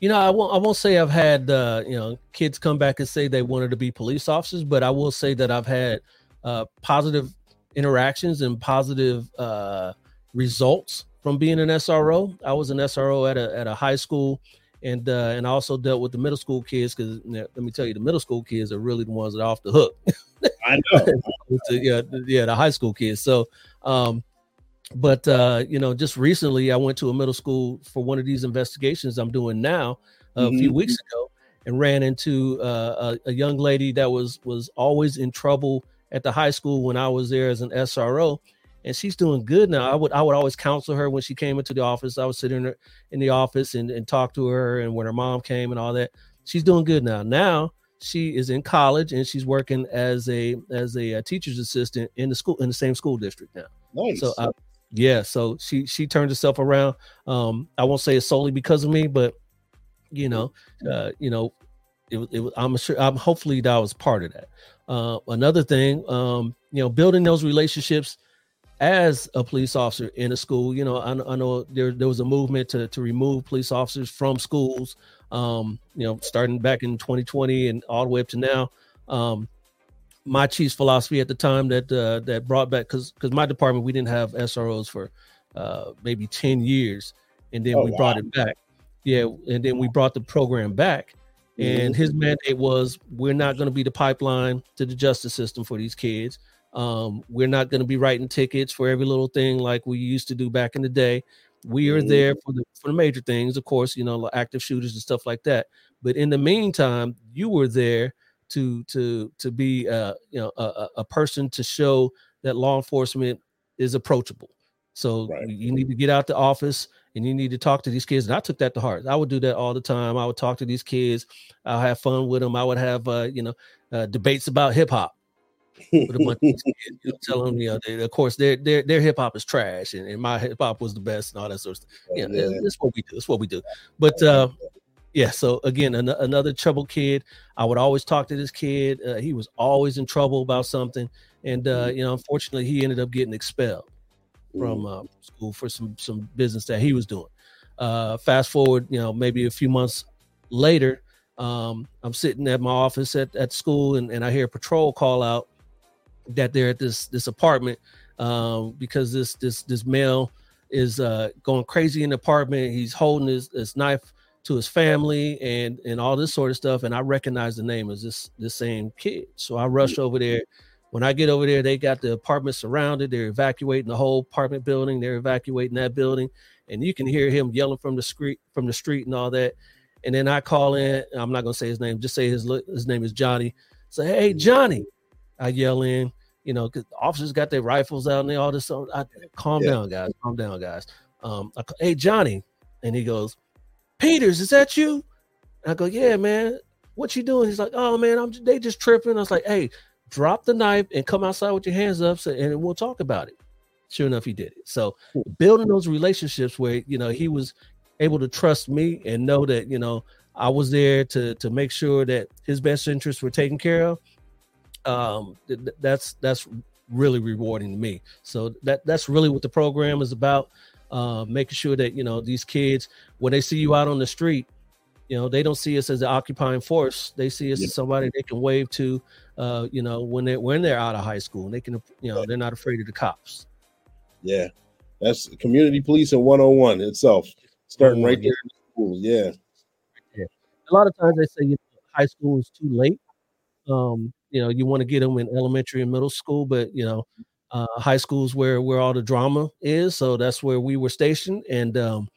You know, I won't. I won't say I've had uh, you know kids come back and say they wanted to be police officers, but I will say that I've had uh, positive interactions and positive uh, results from being an SRO. I was an SRO at a at a high school, and uh, and I also dealt with the middle school kids because let me tell you, the middle school kids are really the ones that are off the hook. [laughs] I know. [laughs] Yeah, the- yeah, the high school kids. So, um, but uh, you know, just recently I went to a middle school for one of these investigations I'm doing now uh, a few weeks ago, and ran into uh, a, a young lady that was was always in trouble at the high school when I was there as an SRO, and she's doing good now. I would I would always counsel her when she came into the office. I would sit in her in the office and, and talk to her, and when her mom came and all that, she's doing good now. Now she is in college and she's working as a as a, uh teacher's assistant in the school in the same school district now. Nice. So uh, yeah, so she she turned herself around. Um, I won't say it's solely because of me, but you know, uh, you know, it, it. I'm sure. I'm hopefully that was part of that. Uh, another thing, um, you know, building those relationships as a police officer in a school. You know, I, I know there there was a movement to to remove police officers from schools. Um, you know, starting back in 2020 and all the way up to now. Um, my chief's philosophy at the time that uh, that brought back because because my department we didn't have SROs for uh, maybe 10 years, and then Oh, we brought it back. Yeah, and then we brought the program back. And his mandate was we're not going to be the pipeline to the justice system for these kids. Um, we're not going to be writing tickets for every little thing like we used to do back in the day. We are Mhm. there for the for the major things, of course, you know, active shooters and stuff like that. But in the meantime, you were there to to to be uh you know a, a- person to show that law enforcement is approachable. So you- you need to get out the office and you need to talk to these kids. And I took that to heart. I would do that all the time. I would talk to these kids. I'll have fun with them. I would have uh, you know uh, debates about hip hop with a bunch of kids. You know, tell them, you know, they, of course their their their hip hop is trash and, and my hip hop was the best and all that sort of stuff. You know, Yeah. that's what we do. That's what we do. But uh, yeah, so again, an- another trouble kid. I would always talk to this kid. Uh, he was always in trouble about something, and uh, you know, unfortunately, he ended up getting expelled from uh, school for some some business that he was doing. Uh, fast forward, you know, maybe a few months later, um, I'm sitting at my office at, at school, and, and I hear a patrol call out that they're at this this apartment um, because this this this male is uh, going crazy in the apartment. He's holding his, his knife to his family and and all this sort of stuff. And I recognize the name as this this same kid. So I rush over there. When I get over there, they got the apartment surrounded. They're evacuating the whole apartment building. They're evacuating that building, and you can hear him yelling from the street from the street and all that. And then I call in. I'm not gonna say his name. Just say his his name is Johnny. Say, hey Johnny. I yell in. You know, because officers got their rifles out and they all this. So I calm Yeah. down, guys. Calm down, guys. Um, I, hey Johnny, and he goes, Peters, is that you? I go, yeah, man. What you doing? He's like, oh man, I'm they just tripping. I was like, hey, drop the knife and come outside with your hands up, so, and we'll talk about it. Sure enough, he did it. So building those relationships where you know he was able to trust me and know that you know I was there to to make sure that his best interests were taken care of. Um, th- that's that's really rewarding to me. So that that's really what the program is about. Uh, making sure that you know these kids when they see you out on the street, you know they don't see us as an occupying force. They see us yeah. as somebody they can wave to. Uh, you know when they when they're out of high school, and they can you know they're not afraid of the cops. Yeah, that's community policing 101 itself, starting right there in the school. Yeah. yeah. A lot of times they say you know, high school is too late. Um, you know, you want to get them in elementary and middle school, but you know, uh, high schools where where all the drama is. So that's where we were stationed, and um,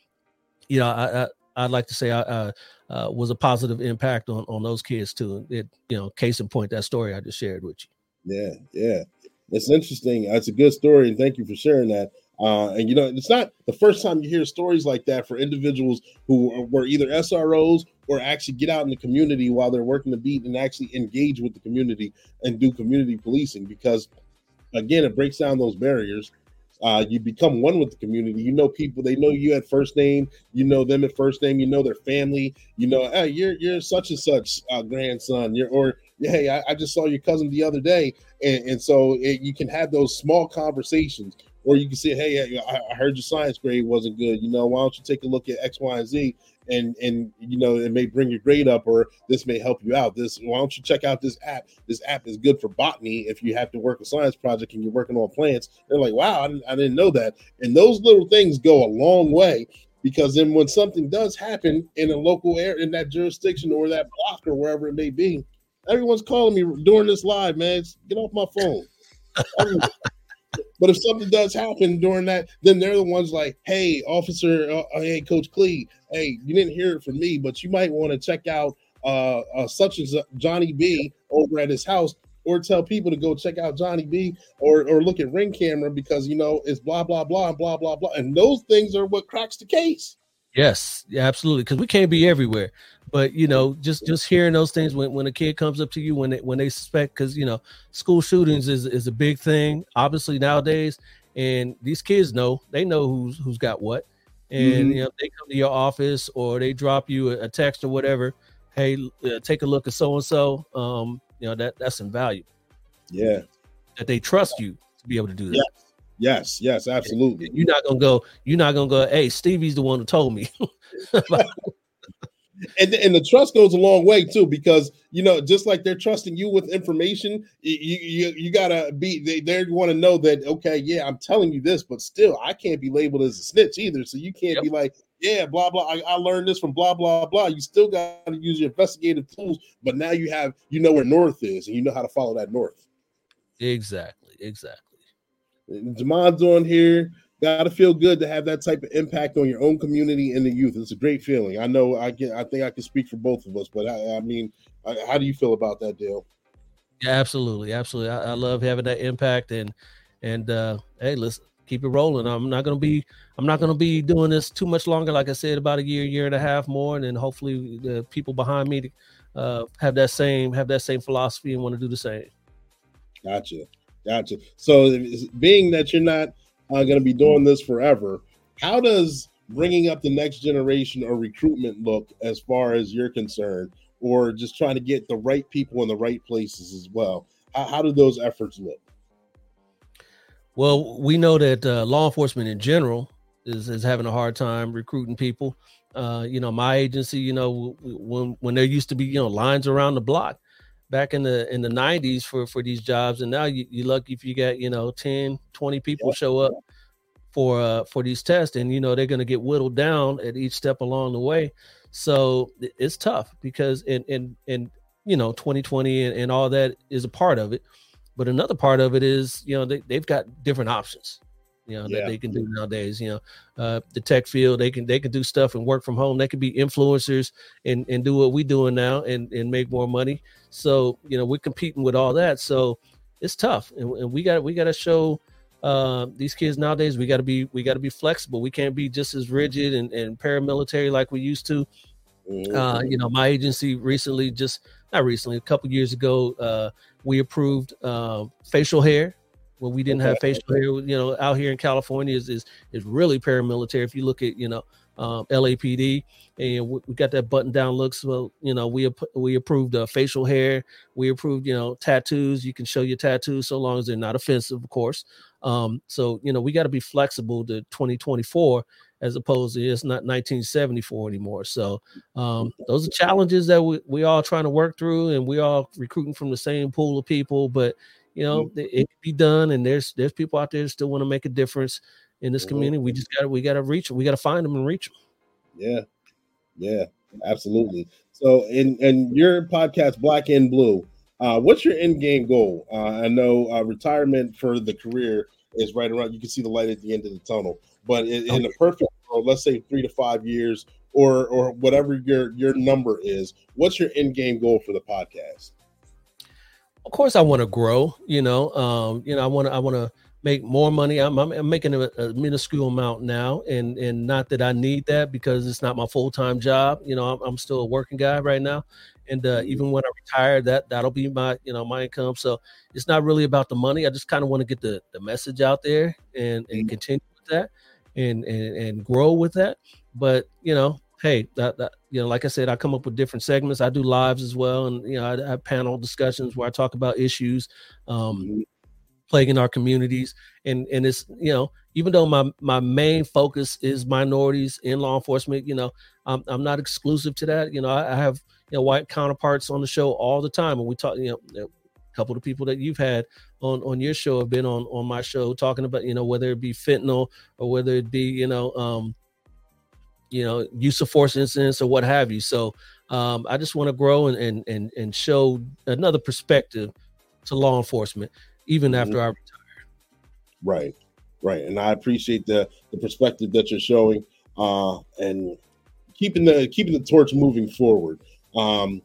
you know, I, I would like to say I uh, uh, was a positive impact on on those kids too. It you know, case in point, that story I just shared with you. Yeah, yeah, it's interesting. It's a good story, and thank you for sharing that. Uh, and you know, it's not the first time you hear stories like that for individuals who were either SROs or actually get out in the community while they're working the beat and actually engage with the community and do community policing because again, it breaks down those barriers. Uh, you become one with the community. You know people. They know you at first name. You know them at first name. You know their family. You know, hey, you're you're such and such uh, grandson. You're or hey, I, I, just saw your cousin the other day, and, and so it, you can have those small conversations, or you can say, hey, I, heard your science grade wasn't good. You know, why don't you take a look at X, Y, and Z, and and you know it may bring your grade up or this may help you out. This why don't you check out this app? This app is good for botany if you have to work a science project and you're working on plants. They're like wow I I didn't know that. And those little things go a long way because then when something does happen in a local area in that jurisdiction or that block or wherever it may be everyone's calling me during this live man. Get off my phone [laughs] But if something does happen during that, then they're the ones like, "Hey, officer, uh, uh hey, Coach Clee, hey, you didn't hear it from me, but you might want to check out uh, uh, such as Johnny B over at his house, or tell people to go check out Johnny B, or or look at Ring Camera because you know it's blah blah blah and blah blah blah, and those things are what cracks the case. Yes, absolutely, because we can't be everywhere but you know just just hearing those things when, when a kid comes up to you when they when they suspect because you know school shootings is is a big thing obviously nowadays and these kids know they know who's who's got what and mm-hmm. you know they come to your office or they drop you a, text or whatever hey uh, take a look at so and so um you know that that's invaluable. Yeah. That they trust you to be able to do that. Yes yes, yes absolutely. you're not gonna go you're not gonna go hey stevie's the one who told me. [laughs] And and the trust goes a long way too because you know just like they're trusting you with information you you, you gotta be they, they want to know that okay yeah i'm telling you this but still i can't be labeled as a snitch either so you can't yep. be like yeah blah blah I, I, learned this from blah blah blah you still got to use your investigative tools but now you have you know where north is and you know how to follow that north. Exactly exactly Jamon's on here gotta feel good to have that type of impact on your own community and the youth. It's a great feeling. I know I can. I think I can speak for both of us, but I, I mean, I, how do you feel about that, Dale? Yeah, absolutely, absolutely. I, I love having that impact, and and uh, hey, let's keep it rolling. I'm not gonna be I'm not gonna be doing this too much longer. Like I said, about a year, year and a half more, and then hopefully the people behind me uh, have that same have that same philosophy and want to do the same. Gotcha, gotcha. So being that you're not uh, going to be doing this forever. How does bringing up the next generation or recruitment look as far as you're concerned, or just trying to get the right people in the right places as well? How, how do those efforts look? Well, we know that uh, law enforcement in general is, is having a hard time recruiting people. Uh, you know, my agency, you know, when when there used to be, you know, lines around the block back in the in the 90s for for these jobs and now you, you're lucky if you got you know 10 20 people yeah. show up for uh for these tests and you know they're going to get whittled down at each step along the way so it's tough because in in in you know 2020 and, and all that is a part of it but another part of it is you know they, they've got different options you know yeah. that they can do nowadays you know uh, the tech field they can they can do stuff and work from home they can be influencers and and do what we're doing now and and make more money so you know we're competing with all that so it's tough and, and we got we got to show uh, these kids nowadays we got to be we got to be flexible. We can't be just as rigid and, and paramilitary like we used to. Uh, you know, my agency recently, just not recently, a couple years ago, uh, we approved uh, facial hair. Well, we didn't have facial hair. You know, out here in California is is is really paramilitary. If you look at you know um, LAPD, and we, we got that button down look. So you know, we we approved uh, facial hair. We approved you know tattoos. You can show your tattoos so long as they're not offensive, of course. Um, so you know, we got to be flexible to 2024 as opposed to it's not 1974 anymore. So um, those are challenges that we we all trying to work through, and we all recruiting from the same pool of people. But you know, it, it can be done, and there's there's people out there that still want to make a difference in this community. We just got we got to reach them. We got to find them and reach them. Yeah, yeah, absolutely. So, in in your podcast, Black and Blue, uh, what's your end game goal? Uh, I know uh, retirement for the career is right around. You can see the light at the end of the tunnel. But in, in a perfect world, let's say three to five years, or or whatever your your number is, what's your end game goal for the podcast? Of course, I want to grow. You know, um, you know, I want to I want to make more money. I'm, I'm, I'm making a, a, minuscule amount now, and and not that I need that because it's not my full time job. You know, I'm, I'm, still a working guy right now, and uh, even when I retire, that that'll be my you know my income. So it's not really about the money. I just kind of want to get the the message out there and and continue with that, and and and grow with that. But you know, hey, that, that, you know, like I said, I come up with different segments. I do lives as well, and you know, I, I have panel discussions where I talk about issues um, plaguing our communities. And and it's you know, even though my my main focus is minorities in law enforcement, you know, I'm I'm not exclusive to that. You know, I, I have you know white counterparts on the show all the time, and we talk. You know, a couple of the people that you've had on on your show have been on on my show talking about you know whether it be fentanyl or whether it be you know um you know use of force incidents or what have you. So um, i just want to grow and, and and and show another perspective to law enforcement even after i retire right right and i appreciate the the perspective that you're showing uh and keeping the keeping the torch moving forward. Um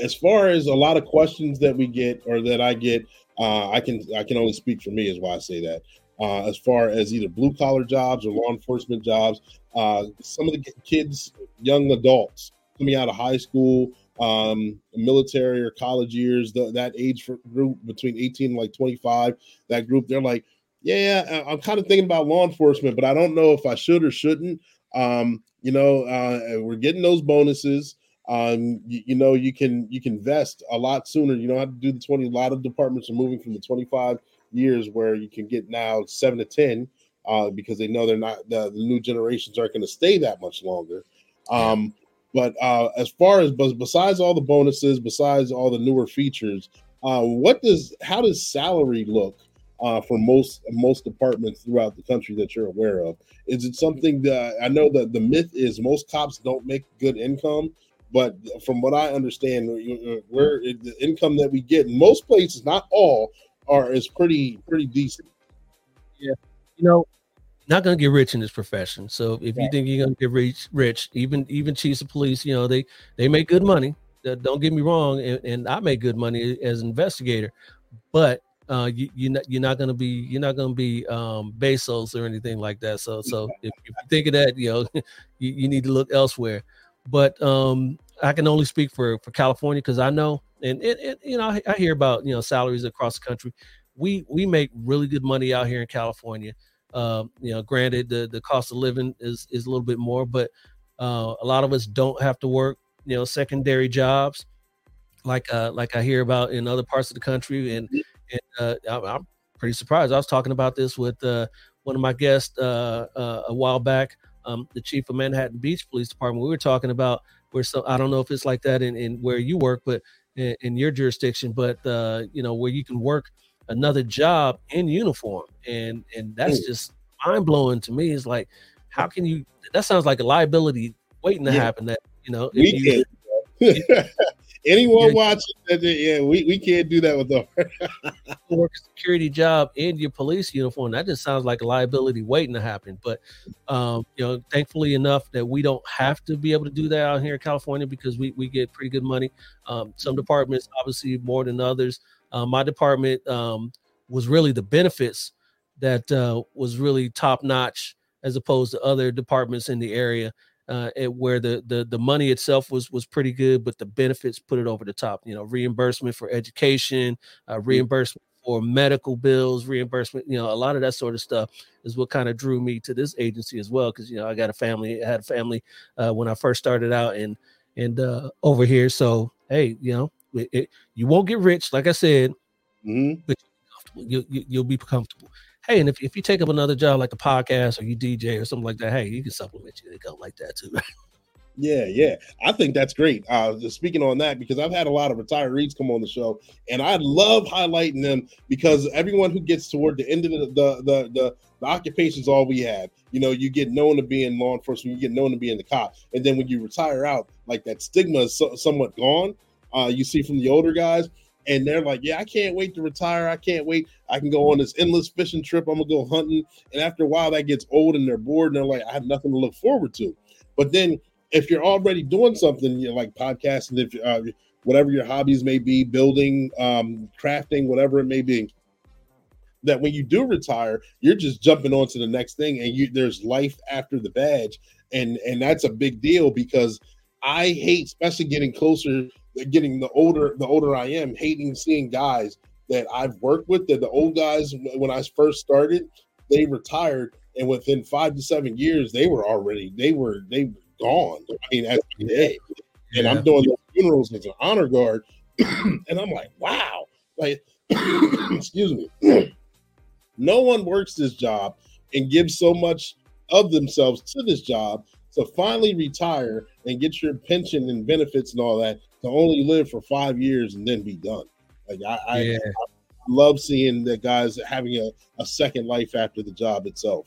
as far as a lot of questions that we get or that i get uh i can i can only speak for me is why i say that uh, as far as either blue collar jobs or law enforcement jobs. Uh, some of the kids, young adults coming out of high school, um, military or college years, the, that age group between 18 and like 25, that group, they're like, yeah, I'm kind of thinking about law enforcement, but I don't know if I should or shouldn't. Um, you know, uh, we're getting those bonuses. Um, you, you, know, you can you can vest a lot sooner. You don't have to do the 20. A lot of departments are moving from the 25 years where you can get now seven to ten uh, because they know they're not the, the new generations aren't going to stay that much longer. Um, but uh, as far as but besides all the bonuses, besides all the newer features, uh, what does how does salary look uh, for most most departments throughout the country that you're aware of? Is it something that I know that the myth is most cops don't make good income, but from what I understand, where the income that we get in most places, not all, are is pretty pretty decent. Yeah, you know, not gonna get rich in this profession. So if you think you're gonna get rich, rich, even even chiefs of police, you know, they they make good money. Don't get me wrong, and, and I make good money as an investigator, but uh, you, you're not you're not gonna be you're not gonna be um, Bezos or anything like that. So so if, if you think of that, you know, [laughs] you, you need to look elsewhere. But um, I can only speak for for California because I know, and it, it you know, I, I, hear about you know salaries across the country. We we make really good money out here in California. Um, you know, granted the the cost of living is is a little bit more, but uh, a lot of us don't have to work you know secondary jobs like uh like I hear about in other parts of the country, and and uh, I, am pretty surprised. I was talking about this with uh, one of my guests uh, uh, a while back. Um, the chief of Manhattan Beach Police Department. We were talking about where so I don't know if it's like that in, in where you work, but in, in your jurisdiction, but uh, you know where you can work another job in uniform, and and that's just mind blowing to me. It's like, how can you? That sounds like a liability waiting to yeah. happen. That you know, we you, [laughs] Anyone watching, yeah, we, we can't do that with them. [laughs] work a security job in your police uniform. That just sounds like a liability waiting to happen. But um, you know, thankfully enough that we don't have to be able to do that out here in California because we, we get pretty good money. Um, some departments obviously more than others. Uh, my department, um, was really the benefits that uh, was really top notch as opposed to other departments in the area uh, it, where the, the the money itself was was pretty good, but the benefits put it over the top. You know, reimbursement for education, uh, Mm-hmm. reimbursement for medical bills, reimbursement. You know, a lot of that sort of stuff is what kind of drew me to this agency as well. Because you know, I got a family, I had a family uh, when I first started out, and and uh, over here. So hey, you know, it, it, you won't get rich, like I said, Mhm. but you'll. You, you, you'll be comfortable. Hey, and if, if you take up another job like the podcast or you DJ or something like that, hey, you can supplement your income like that too. [laughs] Yeah, yeah. I think that's great. Uh just speaking on that, because I've had a lot of retirees come on the show, and I love highlighting them because everyone who gets toward the end of the the the, the, the occupation's all we have. You know, you get known to be in law enforcement, you get known to be in the cop, and then when you retire out, like that stigma is so, somewhat gone. Uh, you see from the older guys, and they're like, "Yeah, I can't wait to retire. I can't wait. I can go on this endless fishing trip. I'm gonna go hunting." And after a while, that gets old, and they're bored, and they're like, "I have nothing to look forward to." But then if you're already doing something you know, like podcasting, if uh, whatever your hobbies may be, building, um, crafting, whatever it may be, that when you do retire, you're just jumping on to the next thing, and you there's life after the badge, and and that's a big deal because I hate, especially getting closer, getting the older the older I am, hating seeing guys that I've worked with, that the old guys when I first started, they retired, and within five to seven years, they were already they were they were gone. I mean, as today, and Yeah. I'm doing the funerals as an honor guard, [clears throat] and I'm like, wow, like, [clears throat] excuse me, [clears throat] no one works this job and gives so much of themselves to this job to finally retire and get your pension and benefits and all that to only live for five years and then be done. Like I, I, Yeah. I love seeing the guys having a, a second life after the job itself.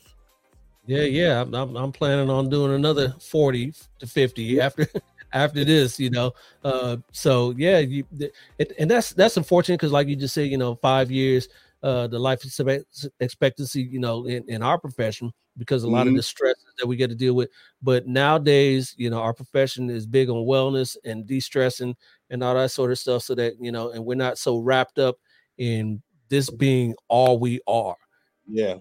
Yeah, yeah. I'm, I'm, I'm planning on doing another 40 to 50 after [laughs] after this, you know. Uh so yeah, you it, and that's that's unfortunate because like you just said, you know, five years uh the life expectancy, you know, in, in our profession because a lot of Mhm. the stresses that we get to deal with. But nowadays, you know, our profession is big on wellness and de-stressing and all that sort of stuff so that, you know, and we're not so wrapped up in this being all we are Yeah.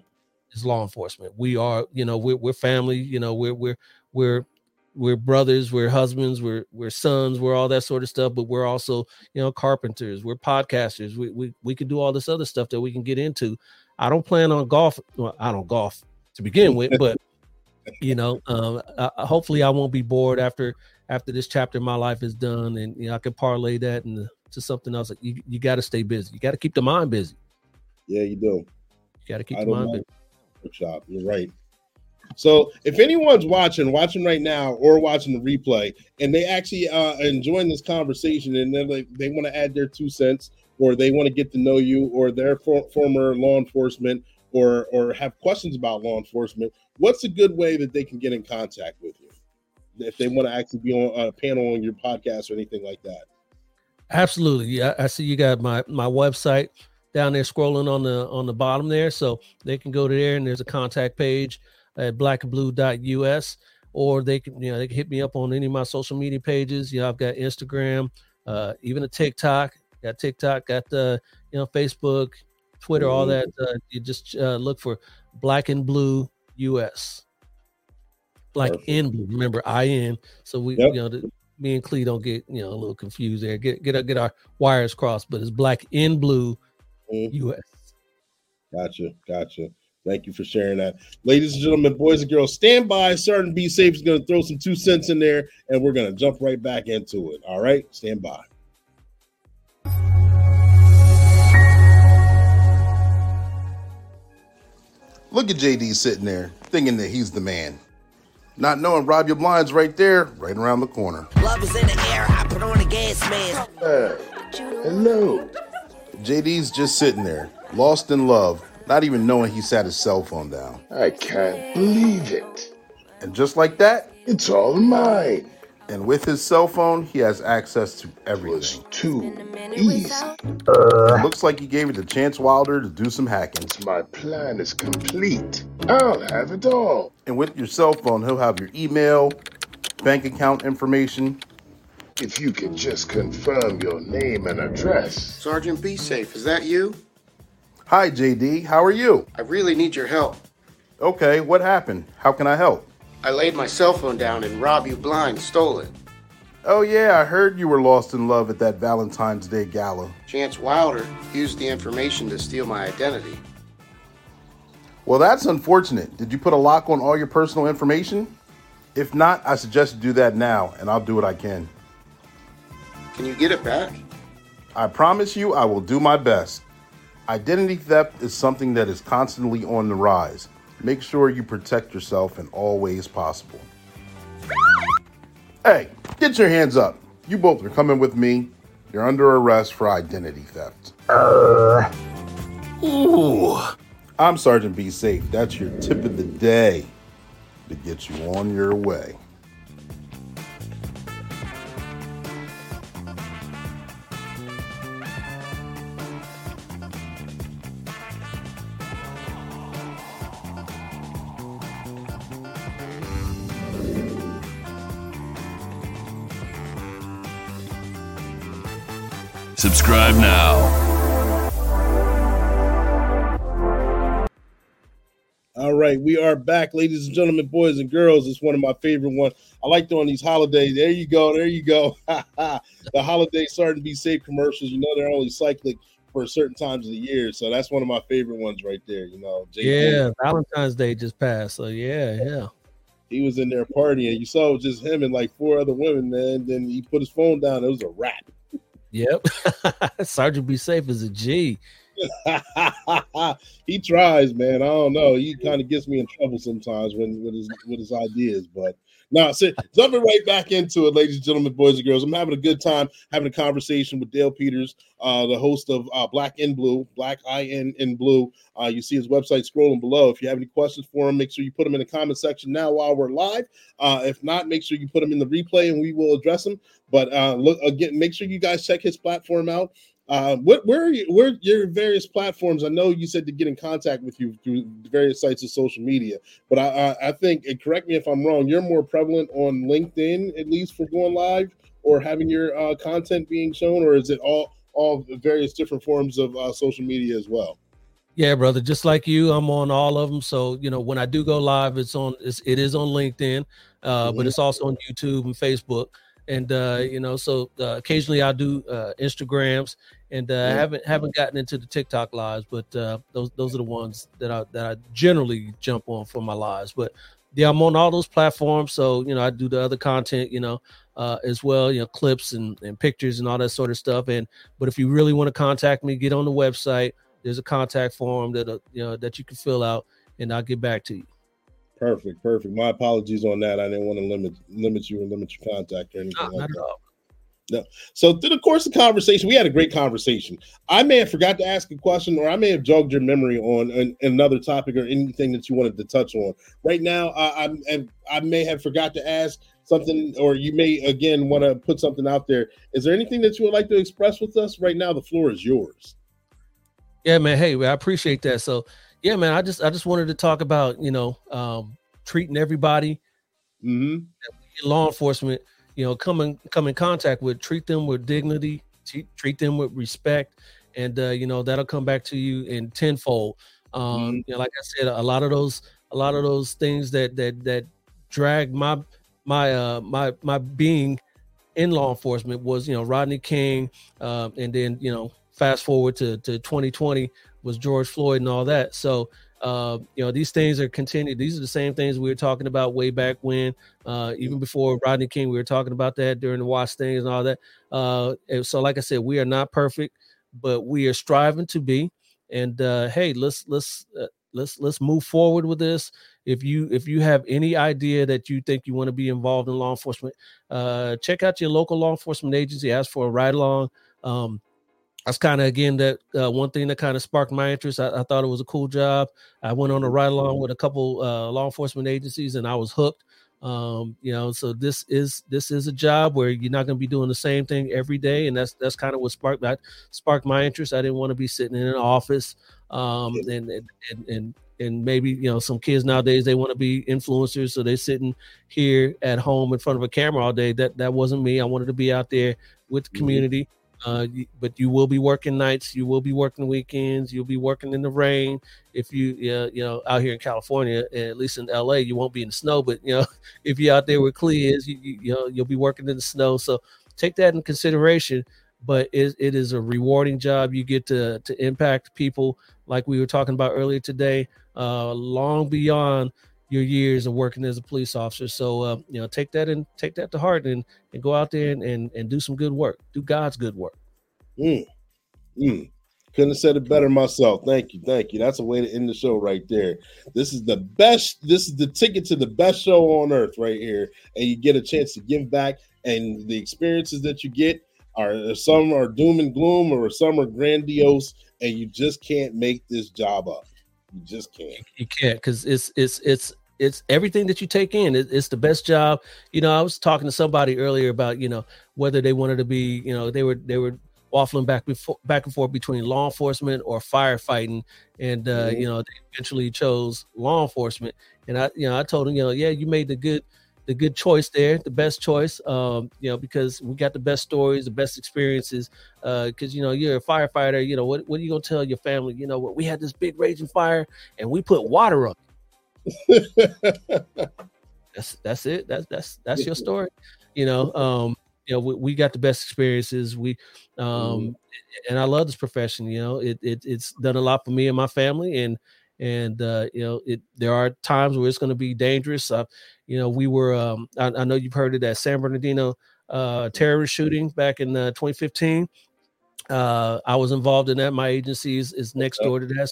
it's law enforcement. We are, you know, we're we're family, you know, we're we're we're we're brothers, we're husbands, we're we're sons, we're all that sort of stuff, but we're also, you know, carpenters, we're podcasters. We we we can do all this other stuff that we can get into. I don't plan on golf. Well, I don't golf to begin with, but [laughs] you know, um, uh, hopefully I won't be bored after after this chapter of my life is done, and you know, I can parlay that into to something else. Like you, you got to stay busy. You got to keep the mind busy. Yeah, you do. You got to keep I the mind busy. workshop. You're right. So if anyone's watching, watching right now, or watching the replay, and they actually uh, enjoying this conversation, and then they, they want to add their two cents, or they want to get to know you, or their for, former law enforcement, or or have questions about law enforcement, what's a good way that they can get in contact with you if they want to actually be on a panel on your podcast or anything like that? Absolutely. Yeah, I see you got my my website down there scrolling on the on the bottom there. So they can go to there and there's a contact page at blackinblue.us or they can, you know, they can hit me up on any of my social media pages. You know, I've got Instagram, uh, even a TikTok, got TikTok, got the, you know, Facebook, Twitter, all that. Uh, you just uh, look for black in blue US. Black in blue. Remember I N. So we, Yep. you know, the, me and Clee don't get you know a little confused there. Get get get our wires crossed, but it's black in blue US. Gotcha, gotcha. Thank you for sharing that. Ladies and gentlemen, boys and girls, stand by. Sergeant Be Safe is going to throw some two cents in there, and we're going to jump right back into it. All right, stand by. Look at JD sitting there, thinking that he's the man. Not knowing Rob You Blind's right there, right around the corner. Love is in the air. I put on the gas mask. hello. JD's just sitting there, lost in love, not even knowing he sat his cell phone down. I can't believe it. And just like that, it's all mine. And with his cell phone, he has access to everything. too easy. Uh, Looks like he gave it to Chance Wilder to do some hacking. My plan is complete. I'll have it all. And with your cell phone, he'll have your email, bank account information. If you could just confirm your name and address. Sergeant Be Safe, is that you? Hi, JD. How are you? I really need your help. Okay, what happened? How can I help? I laid my cell phone down and Rob You Blind stole it. Oh, yeah, I heard you were lost in love at that Valentine's Day gala. Chance Wilder used the information to steal my identity. Well, that's unfortunate. Did you put a lock on all your personal information? If not, I suggest you do that now, and I'll do what I can. Can you get it back? I promise you I will do my best. Identity theft is something that is constantly on the rise. Make sure you protect yourself in all ways possible. Hey, get your hands up. You both are coming with me. You're under arrest for identity theft. Ooh. I'm Sergeant Be Safe. That's your tip of the day to get you on your way. Subscribe now. All right, we are back, ladies and gentlemen, boys and girls. It's one of my favorite ones. I like doing these holidays. There you go, there you go. [laughs] the holiday Sergeant Be Safe commercials. You know they're only cyclic for certain times of the year, so that's one of my favorite ones right there. You know, yeah, Valentine's Day just passed, so yeah, yeah. He was in there partying. You saw just him and like four other women, man. Then he put his phone down. It was a wrap. Yep. [laughs] Sergeant Be Safe is a G. [laughs] he tries, man. I don't know. He kind of gets me in trouble sometimes when with his with his ideas, but now, so jumping right back into it, ladies and gentlemen, boys and girls. I'm having a good time having a conversation with Dale Peters, uh, the host of uh, Black in Blue, Black I in in Blue. Uh, you see his website scrolling below. If you have any questions for him, make sure you put them in the comment section now while we're live. Uh, if not, make sure you put them in the replay and we will address them. But uh, look again, make sure you guys check his platform out. Uh, what where are you, where your various platforms? I know you said to get in contact with you through various sites of social media, but I, I, I think and correct me if I'm wrong. You're more prevalent on LinkedIn, at least for going live or having your uh, content being shown, or is it all all various different forms of uh, social media as well? Yeah, brother. Just like you, I'm on all of them. So you know, when I do go live, it's on it's, it is on LinkedIn, uh, mm-hmm. but it's also on YouTube and Facebook and uh, you know, so uh, occasionally I do uh, Instagrams, and uh, yeah. haven't haven't gotten into the TikTok lives, but uh, those those are the ones that I that I generally jump on for my lives. But yeah, I'm on all those platforms, so you know, I do the other content, you know, uh, as well, you know, clips and, and pictures and all that sort of stuff. And but if you really want to contact me, get on the website. There's a contact form that uh, you know that you can fill out, and I'll get back to you. Perfect, perfect. My apologies on that. I didn't want to limit limit you and limit your contact or anything no, like that. No. So through the course of conversation, we had a great conversation. I may have forgot to ask a question, or I may have jogged your memory on an, another topic or anything that you wanted to touch on. Right now, I, I, I may have forgot to ask something, or you may again want to put something out there. Is there anything that you would like to express with us right now? The floor is yours. Yeah, man. Hey, I appreciate that. So yeah, man, I just I just wanted to talk about you know um, treating everybody, mm-hmm. law enforcement, you know, come in come in contact with, treat them with dignity, treat, treat them with respect, and uh, you know that'll come back to you in tenfold. Um, mm-hmm. You know, like I said, a lot of those a lot of those things that that that drag my my uh my my being in law enforcement was you know Rodney King, uh, and then you know fast forward to to 2020 was George Floyd and all that. So, uh, you know, these things are continued. These are the same things we were talking about way back when, uh, even before Rodney King. We were talking about that during the watch things and all that. Uh, and so, like I said, we are not perfect, but we are striving to be. And uh, hey, let's let's uh, let's let's move forward with this. If you if you have any idea that you think you want to be involved in law enforcement, uh, check out your local law enforcement agency. Ask for a ride along. Um, that's kind of again that uh, one thing that kind of sparked my interest. I, I, thought it was a cool job. I went on a ride along with a couple uh, law enforcement agencies, and I was hooked. Um, you know, so this is this is a job where you're not going to be doing the same thing every day, and that's that's kind of what sparked that sparked my interest. I didn't want to be sitting in an office, um, and, and and and maybe you know some kids nowadays they want to be influencers, so they're sitting here at home in front of a camera all day. That that wasn't me. I wanted to be out there with the mm-hmm. Uh, but you will be working nights. You will be working weekends. You'll be working in the rain. If you, uh, you know, out here in California, at least in LA, you won't be in the snow. But you know, [laughs] if you're out there with Clee is, you, you, you know, you'll be working in the snow. So take that in consideration. But it, it is a rewarding job. You get to to impact people, like we were talking about earlier today, uh, long beyond your years of working as a police officer. So uh, you know, take that and take that to heart and and go out there and, and and do some good work. Do God's good work. Mm. Mm. Couldn't have said it better myself. Thank you. Thank you. That's a way to end the show right there. This is the best. This is the ticket to the best show on earth right here. And you get a chance to give back. And the experiences that you get are some are doom and gloom or some are grandiose. And you just can't make this job up. You just can't. You can't because it's it's it's it's everything that you take in. It, it's the best job. You know, I was talking to somebody earlier about you know whether they wanted to be you know they were they were waffling back before back and forth between law enforcement or firefighting, and uh, Mhm. you know they eventually chose law enforcement. And I you know I told them you know yeah you made the good the good choice there, the best choice. Um, you know because we got the best stories, the best experiences. Because you know you're a firefighter. You know what what are you gonna tell your family? You know what we had this big raging fire and we put water up. [laughs] that's that's it. That's that's that's your story. You know, um, you know, we, we got the best experiences. We um and I love this profession, you know. It, it it's done a lot for me and my family and and uh, you know, it there are times where it's gonna be dangerous. Uh, you know, we were um I, I know you've heard of that San Bernardino uh terrorist shooting back in uh, 2015. Uh I was involved in that. My agency is, is next door to that.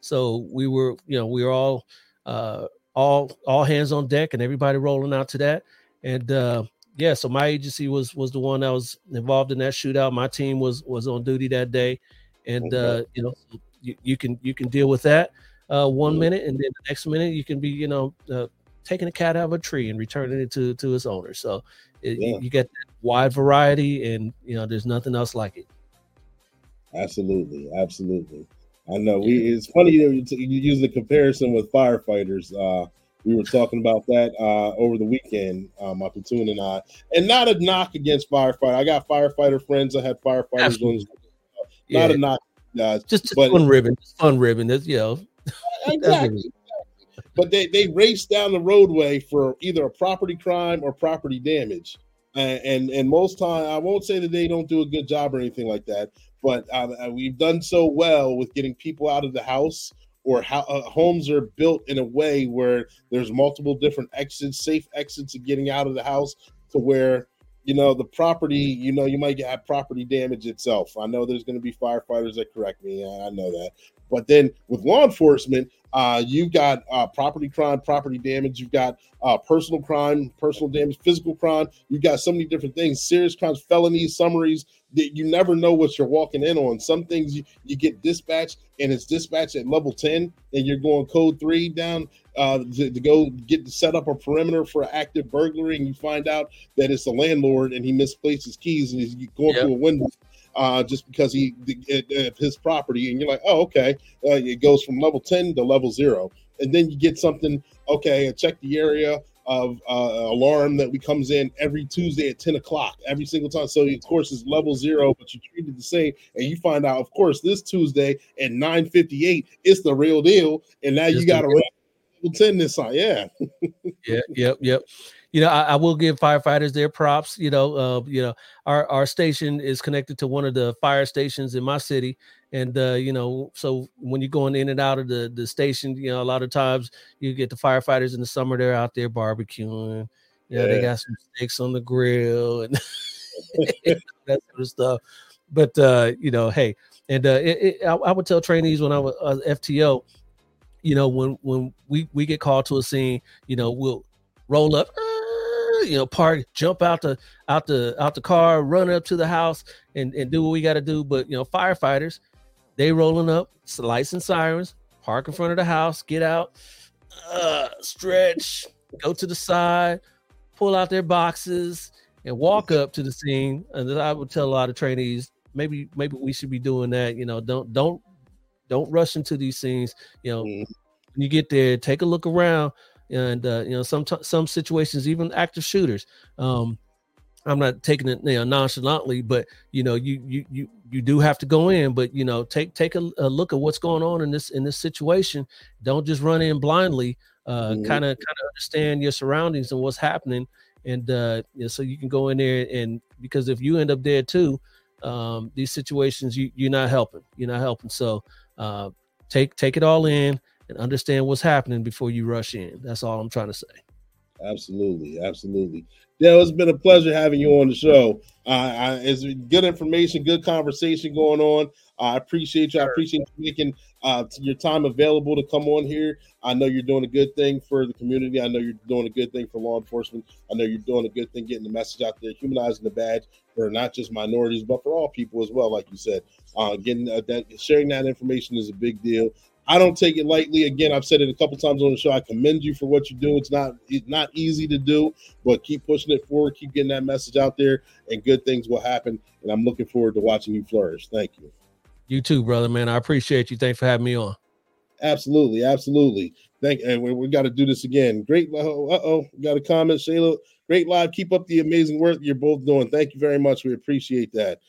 So we were, you know, we were all uh all all hands on deck and everybody rolling out to that. And uh yeah, so my agency was was the one that was involved in that shootout. My team was was on duty that day. And Okay. uh, you know, you, you can you can deal with that uh one minute and then the next minute you can be, you know, uh, taking a cat out of a tree and returning it to to its owner. So it, you- Yeah. you get that wide variety and you know there's nothing else like it. Absolutely, absolutely. I know we. It's funny you, you use the comparison with firefighters. Uh, we were talking about that uh, over the weekend, uh, my platoon and I. And not a knock against firefighter. I got firefighter friends. I had firefighters. On, Absolutely. not Yeah. a knock, guys. Just, just but fun ribbon, just fun ribbon. That's you know, [laughs] exactly. But they they race down the roadway for either a property crime or property damage, and and, and most time I won't say that they don't do a good job or anything like that, but uh, uh, we've done so well with getting people out of the house or how uh, homes are built in a way where there's multiple different exits, safe exits of getting out of the house to where you know the property you know you might have property damage itself. I know there's going to be firefighters that correct me i I know that but then with law enforcement uh, you've got uh, property crime property damage you've got uh, personal crime personal damage physical crime. You've got so many different things serious crimes felonies summaries that you never know what you're walking in on. Some things you, you get dispatched and it's dispatched at level 10 and you're going code 3 down uh, to, to go get to set up a perimeter for active burglary and you find out that it's the landlord and he misplaced his keys and he's going through a window uh, just because he of his property and you're like oh okay uh, it goes from level 10 to level 0 and then you get something okay check the area of uh, alarm that we comes in every Tuesday at 10 o'clock every single time. So of course it's level zero, but you treat it the same, and you find out, of course, this Tuesday at 9:58, it's the real deal, and now you got to level 10 this time. Yeah. [laughs] yeah, yep, yep. You know, I, I will give firefighters their props. You know, uh, you know, our our station is connected to one of the fire stations in my city, and uh, you know, so when you're going in and out of the the station, you know, a lot of times you get the firefighters in the summer they're out there barbecuing. You know, they got some steaks on the grill and [laughs] that sort of stuff. But uh, you know, hey, and uh, it, it, I, I would tell trainees when I was uh, FTO, you know, when when we we get called to a scene, you know, we'll roll up, uh, you know, park, jump out the out the out the car, run up to the house, and and do what we got to do. But you know, firefighters, they rolling up, lights and sirens, park in front of the house, get out, uh, stretch, go to the side, pull out their boxes, and walk up to the scene. And then I would tell a lot of trainees, maybe maybe we should be doing that. You know, don't don't don't rush into these scenes. You know, when you get there, take a look around, and uh, you know, some some situations, even active shooters. Um, I'm not taking it you know, nonchalantly, but you know, you you you you do have to go in, but you know, take take a, a look at what's going on in this in this situation. Don't just run in blindly. Uh, kind of kind of understand your surroundings and what's happening, and uh, you know, so you can go in there and because if you end up dead too, um, these situations you you're not helping. You're not helping. So uh, take take it all in and understand what's happening before you rush in. That's all I'm trying to say. Absolutely, absolutely. Dale, it's been a pleasure having you on the show. Uh, I, it's good information, good conversation going on. I appreciate you. I appreciate you making uh, your time available to come on here. I know you're doing a good thing for the community. I know you're doing a good thing for law enforcement. I know you're doing a good thing getting the message out there, humanizing the badge for not just minorities, but for all people as well. Like you said, uh, getting uh, that sharing that information is a big deal. I don't take it lightly. Again, I've said it a couple times on the show. I commend you for what you do. It's not it's not easy to do, but keep pushing it forward. Keep getting that message out there, and good things will happen. And I'm looking forward to watching you flourish. Thank you. You too, brother, man. I appreciate you. Thanks for having me on. Absolutely, absolutely. Thank and we, we got to do this again. Great. Uh oh, got a comment, Shayla. Great live. Keep up the amazing work you're both doing. Thank you very much. We appreciate that.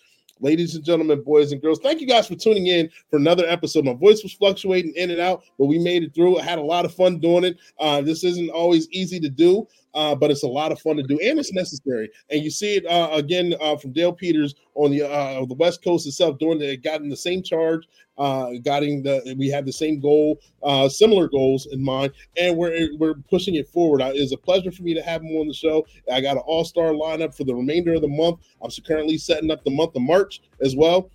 Ladies and gentlemen, boys and girls, thank you guys for tuning in for another episode. My voice was fluctuating in and out, but we made it through. I had a lot of fun doing it. Uh, this isn't always easy to do, uh, but it's a lot of fun to do, and it's necessary. And you see it uh, again uh, from Dale Peters on the uh, the West Coast itself, doing it, got in the same charge, uh, the we had the same goal, uh, similar goals in mind, and we're we're pushing it forward. Uh, It's a pleasure for me to have him on the show. I got an all star lineup for the remainder of the month. I'm currently setting up the month of March as well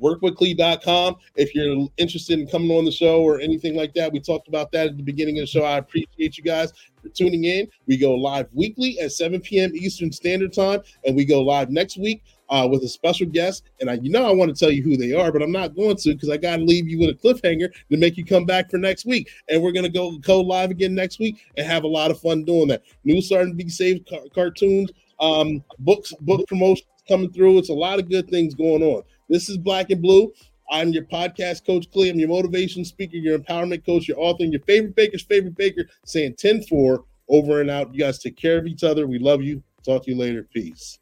workwithclee.com if you're interested in coming on the show or anything like that we talked about that at the beginning of the show. I appreciate you guys for tuning in. We go live weekly at 7 p.m eastern standard time and we go live next week uh, with a special guest. And I, you know i want to tell you who they are but i'm not going to because i got to leave you with a cliffhanger to make you come back for next week. And we're going to go go live again next week and have a lot of fun doing that. New Sergeant Be Safe ca- cartoons um books book promotions coming through. It's a lot of good things going on this is Black and Blue. I'm your podcast coach, Clee. I'm your motivation speaker, your empowerment coach, your author, and your favorite baker's favorite baker, saying 10 4 over and out. You guys take care of each other. We love you. Talk to you later. Peace.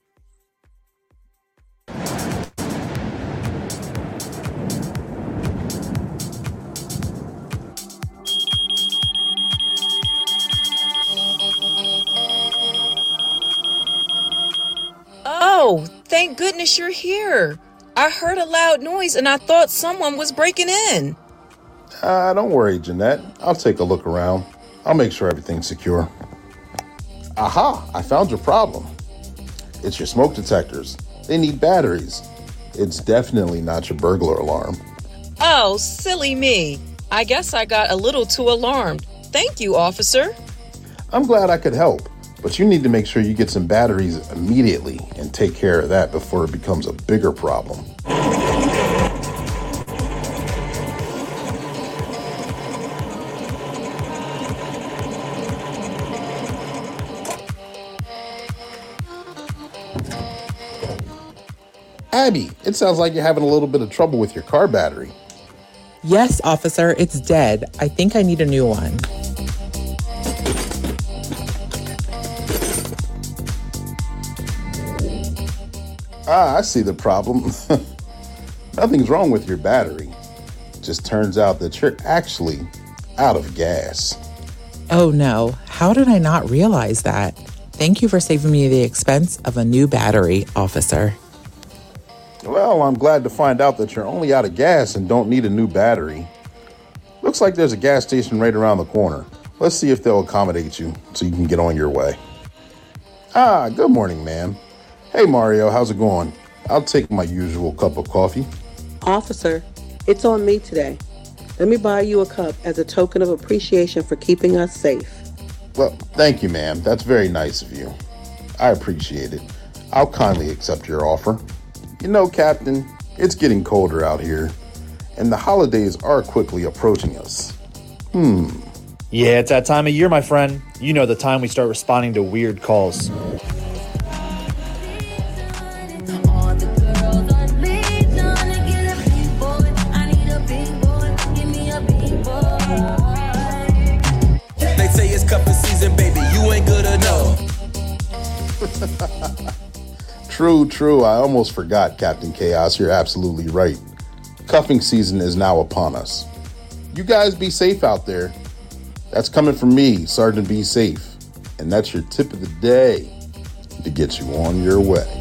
Oh, thank goodness you're here. I heard a loud noise and I thought someone was breaking in. Uh, don't worry, Jeanette. I'll take a look around. I'll make sure everything's secure. Aha! I found your problem. It's your smoke detectors. They need batteries. It's definitely not your burglar alarm. Oh, silly me. I guess I got a little too alarmed. Thank you, officer. I'm glad I could help, but you need to make sure you get some batteries immediately and take care of that before it becomes a bigger problem. Abby, it sounds like you're having a little bit of trouble with your car battery. Yes, officer, it's dead. I think I need a new one. Ah, I see the problem. [laughs] Nothing's wrong with your battery. Just turns out that you're actually out of gas. Oh no, how did I not realize that? Thank you for saving me the expense of a new battery, officer. Well, I'm glad to find out that you're only out of gas and don't need a new battery. Looks like there's a gas station right around the corner. Let's see if they'll accommodate you so you can get on your way. Ah, good morning, ma'am. Hey, Mario, how's it going? I'll take my usual cup of coffee. Officer, it's on me today. Let me buy you a cup as a token of appreciation for keeping us safe. Well, thank you, ma'am. That's very nice of you. I appreciate it. I'll kindly accept your offer. You know, Captain, it's getting colder out here, and the holidays are quickly approaching us. Hmm. Yeah, it's that time of year, my friend. You know the time we start responding to weird calls. True, true. I almost forgot, Captain Chaos. You're absolutely right. Cuffing season is now upon us. You guys be safe out there. That's coming from me, Sergeant Be Safe. And that's your tip of the day to get you on your way.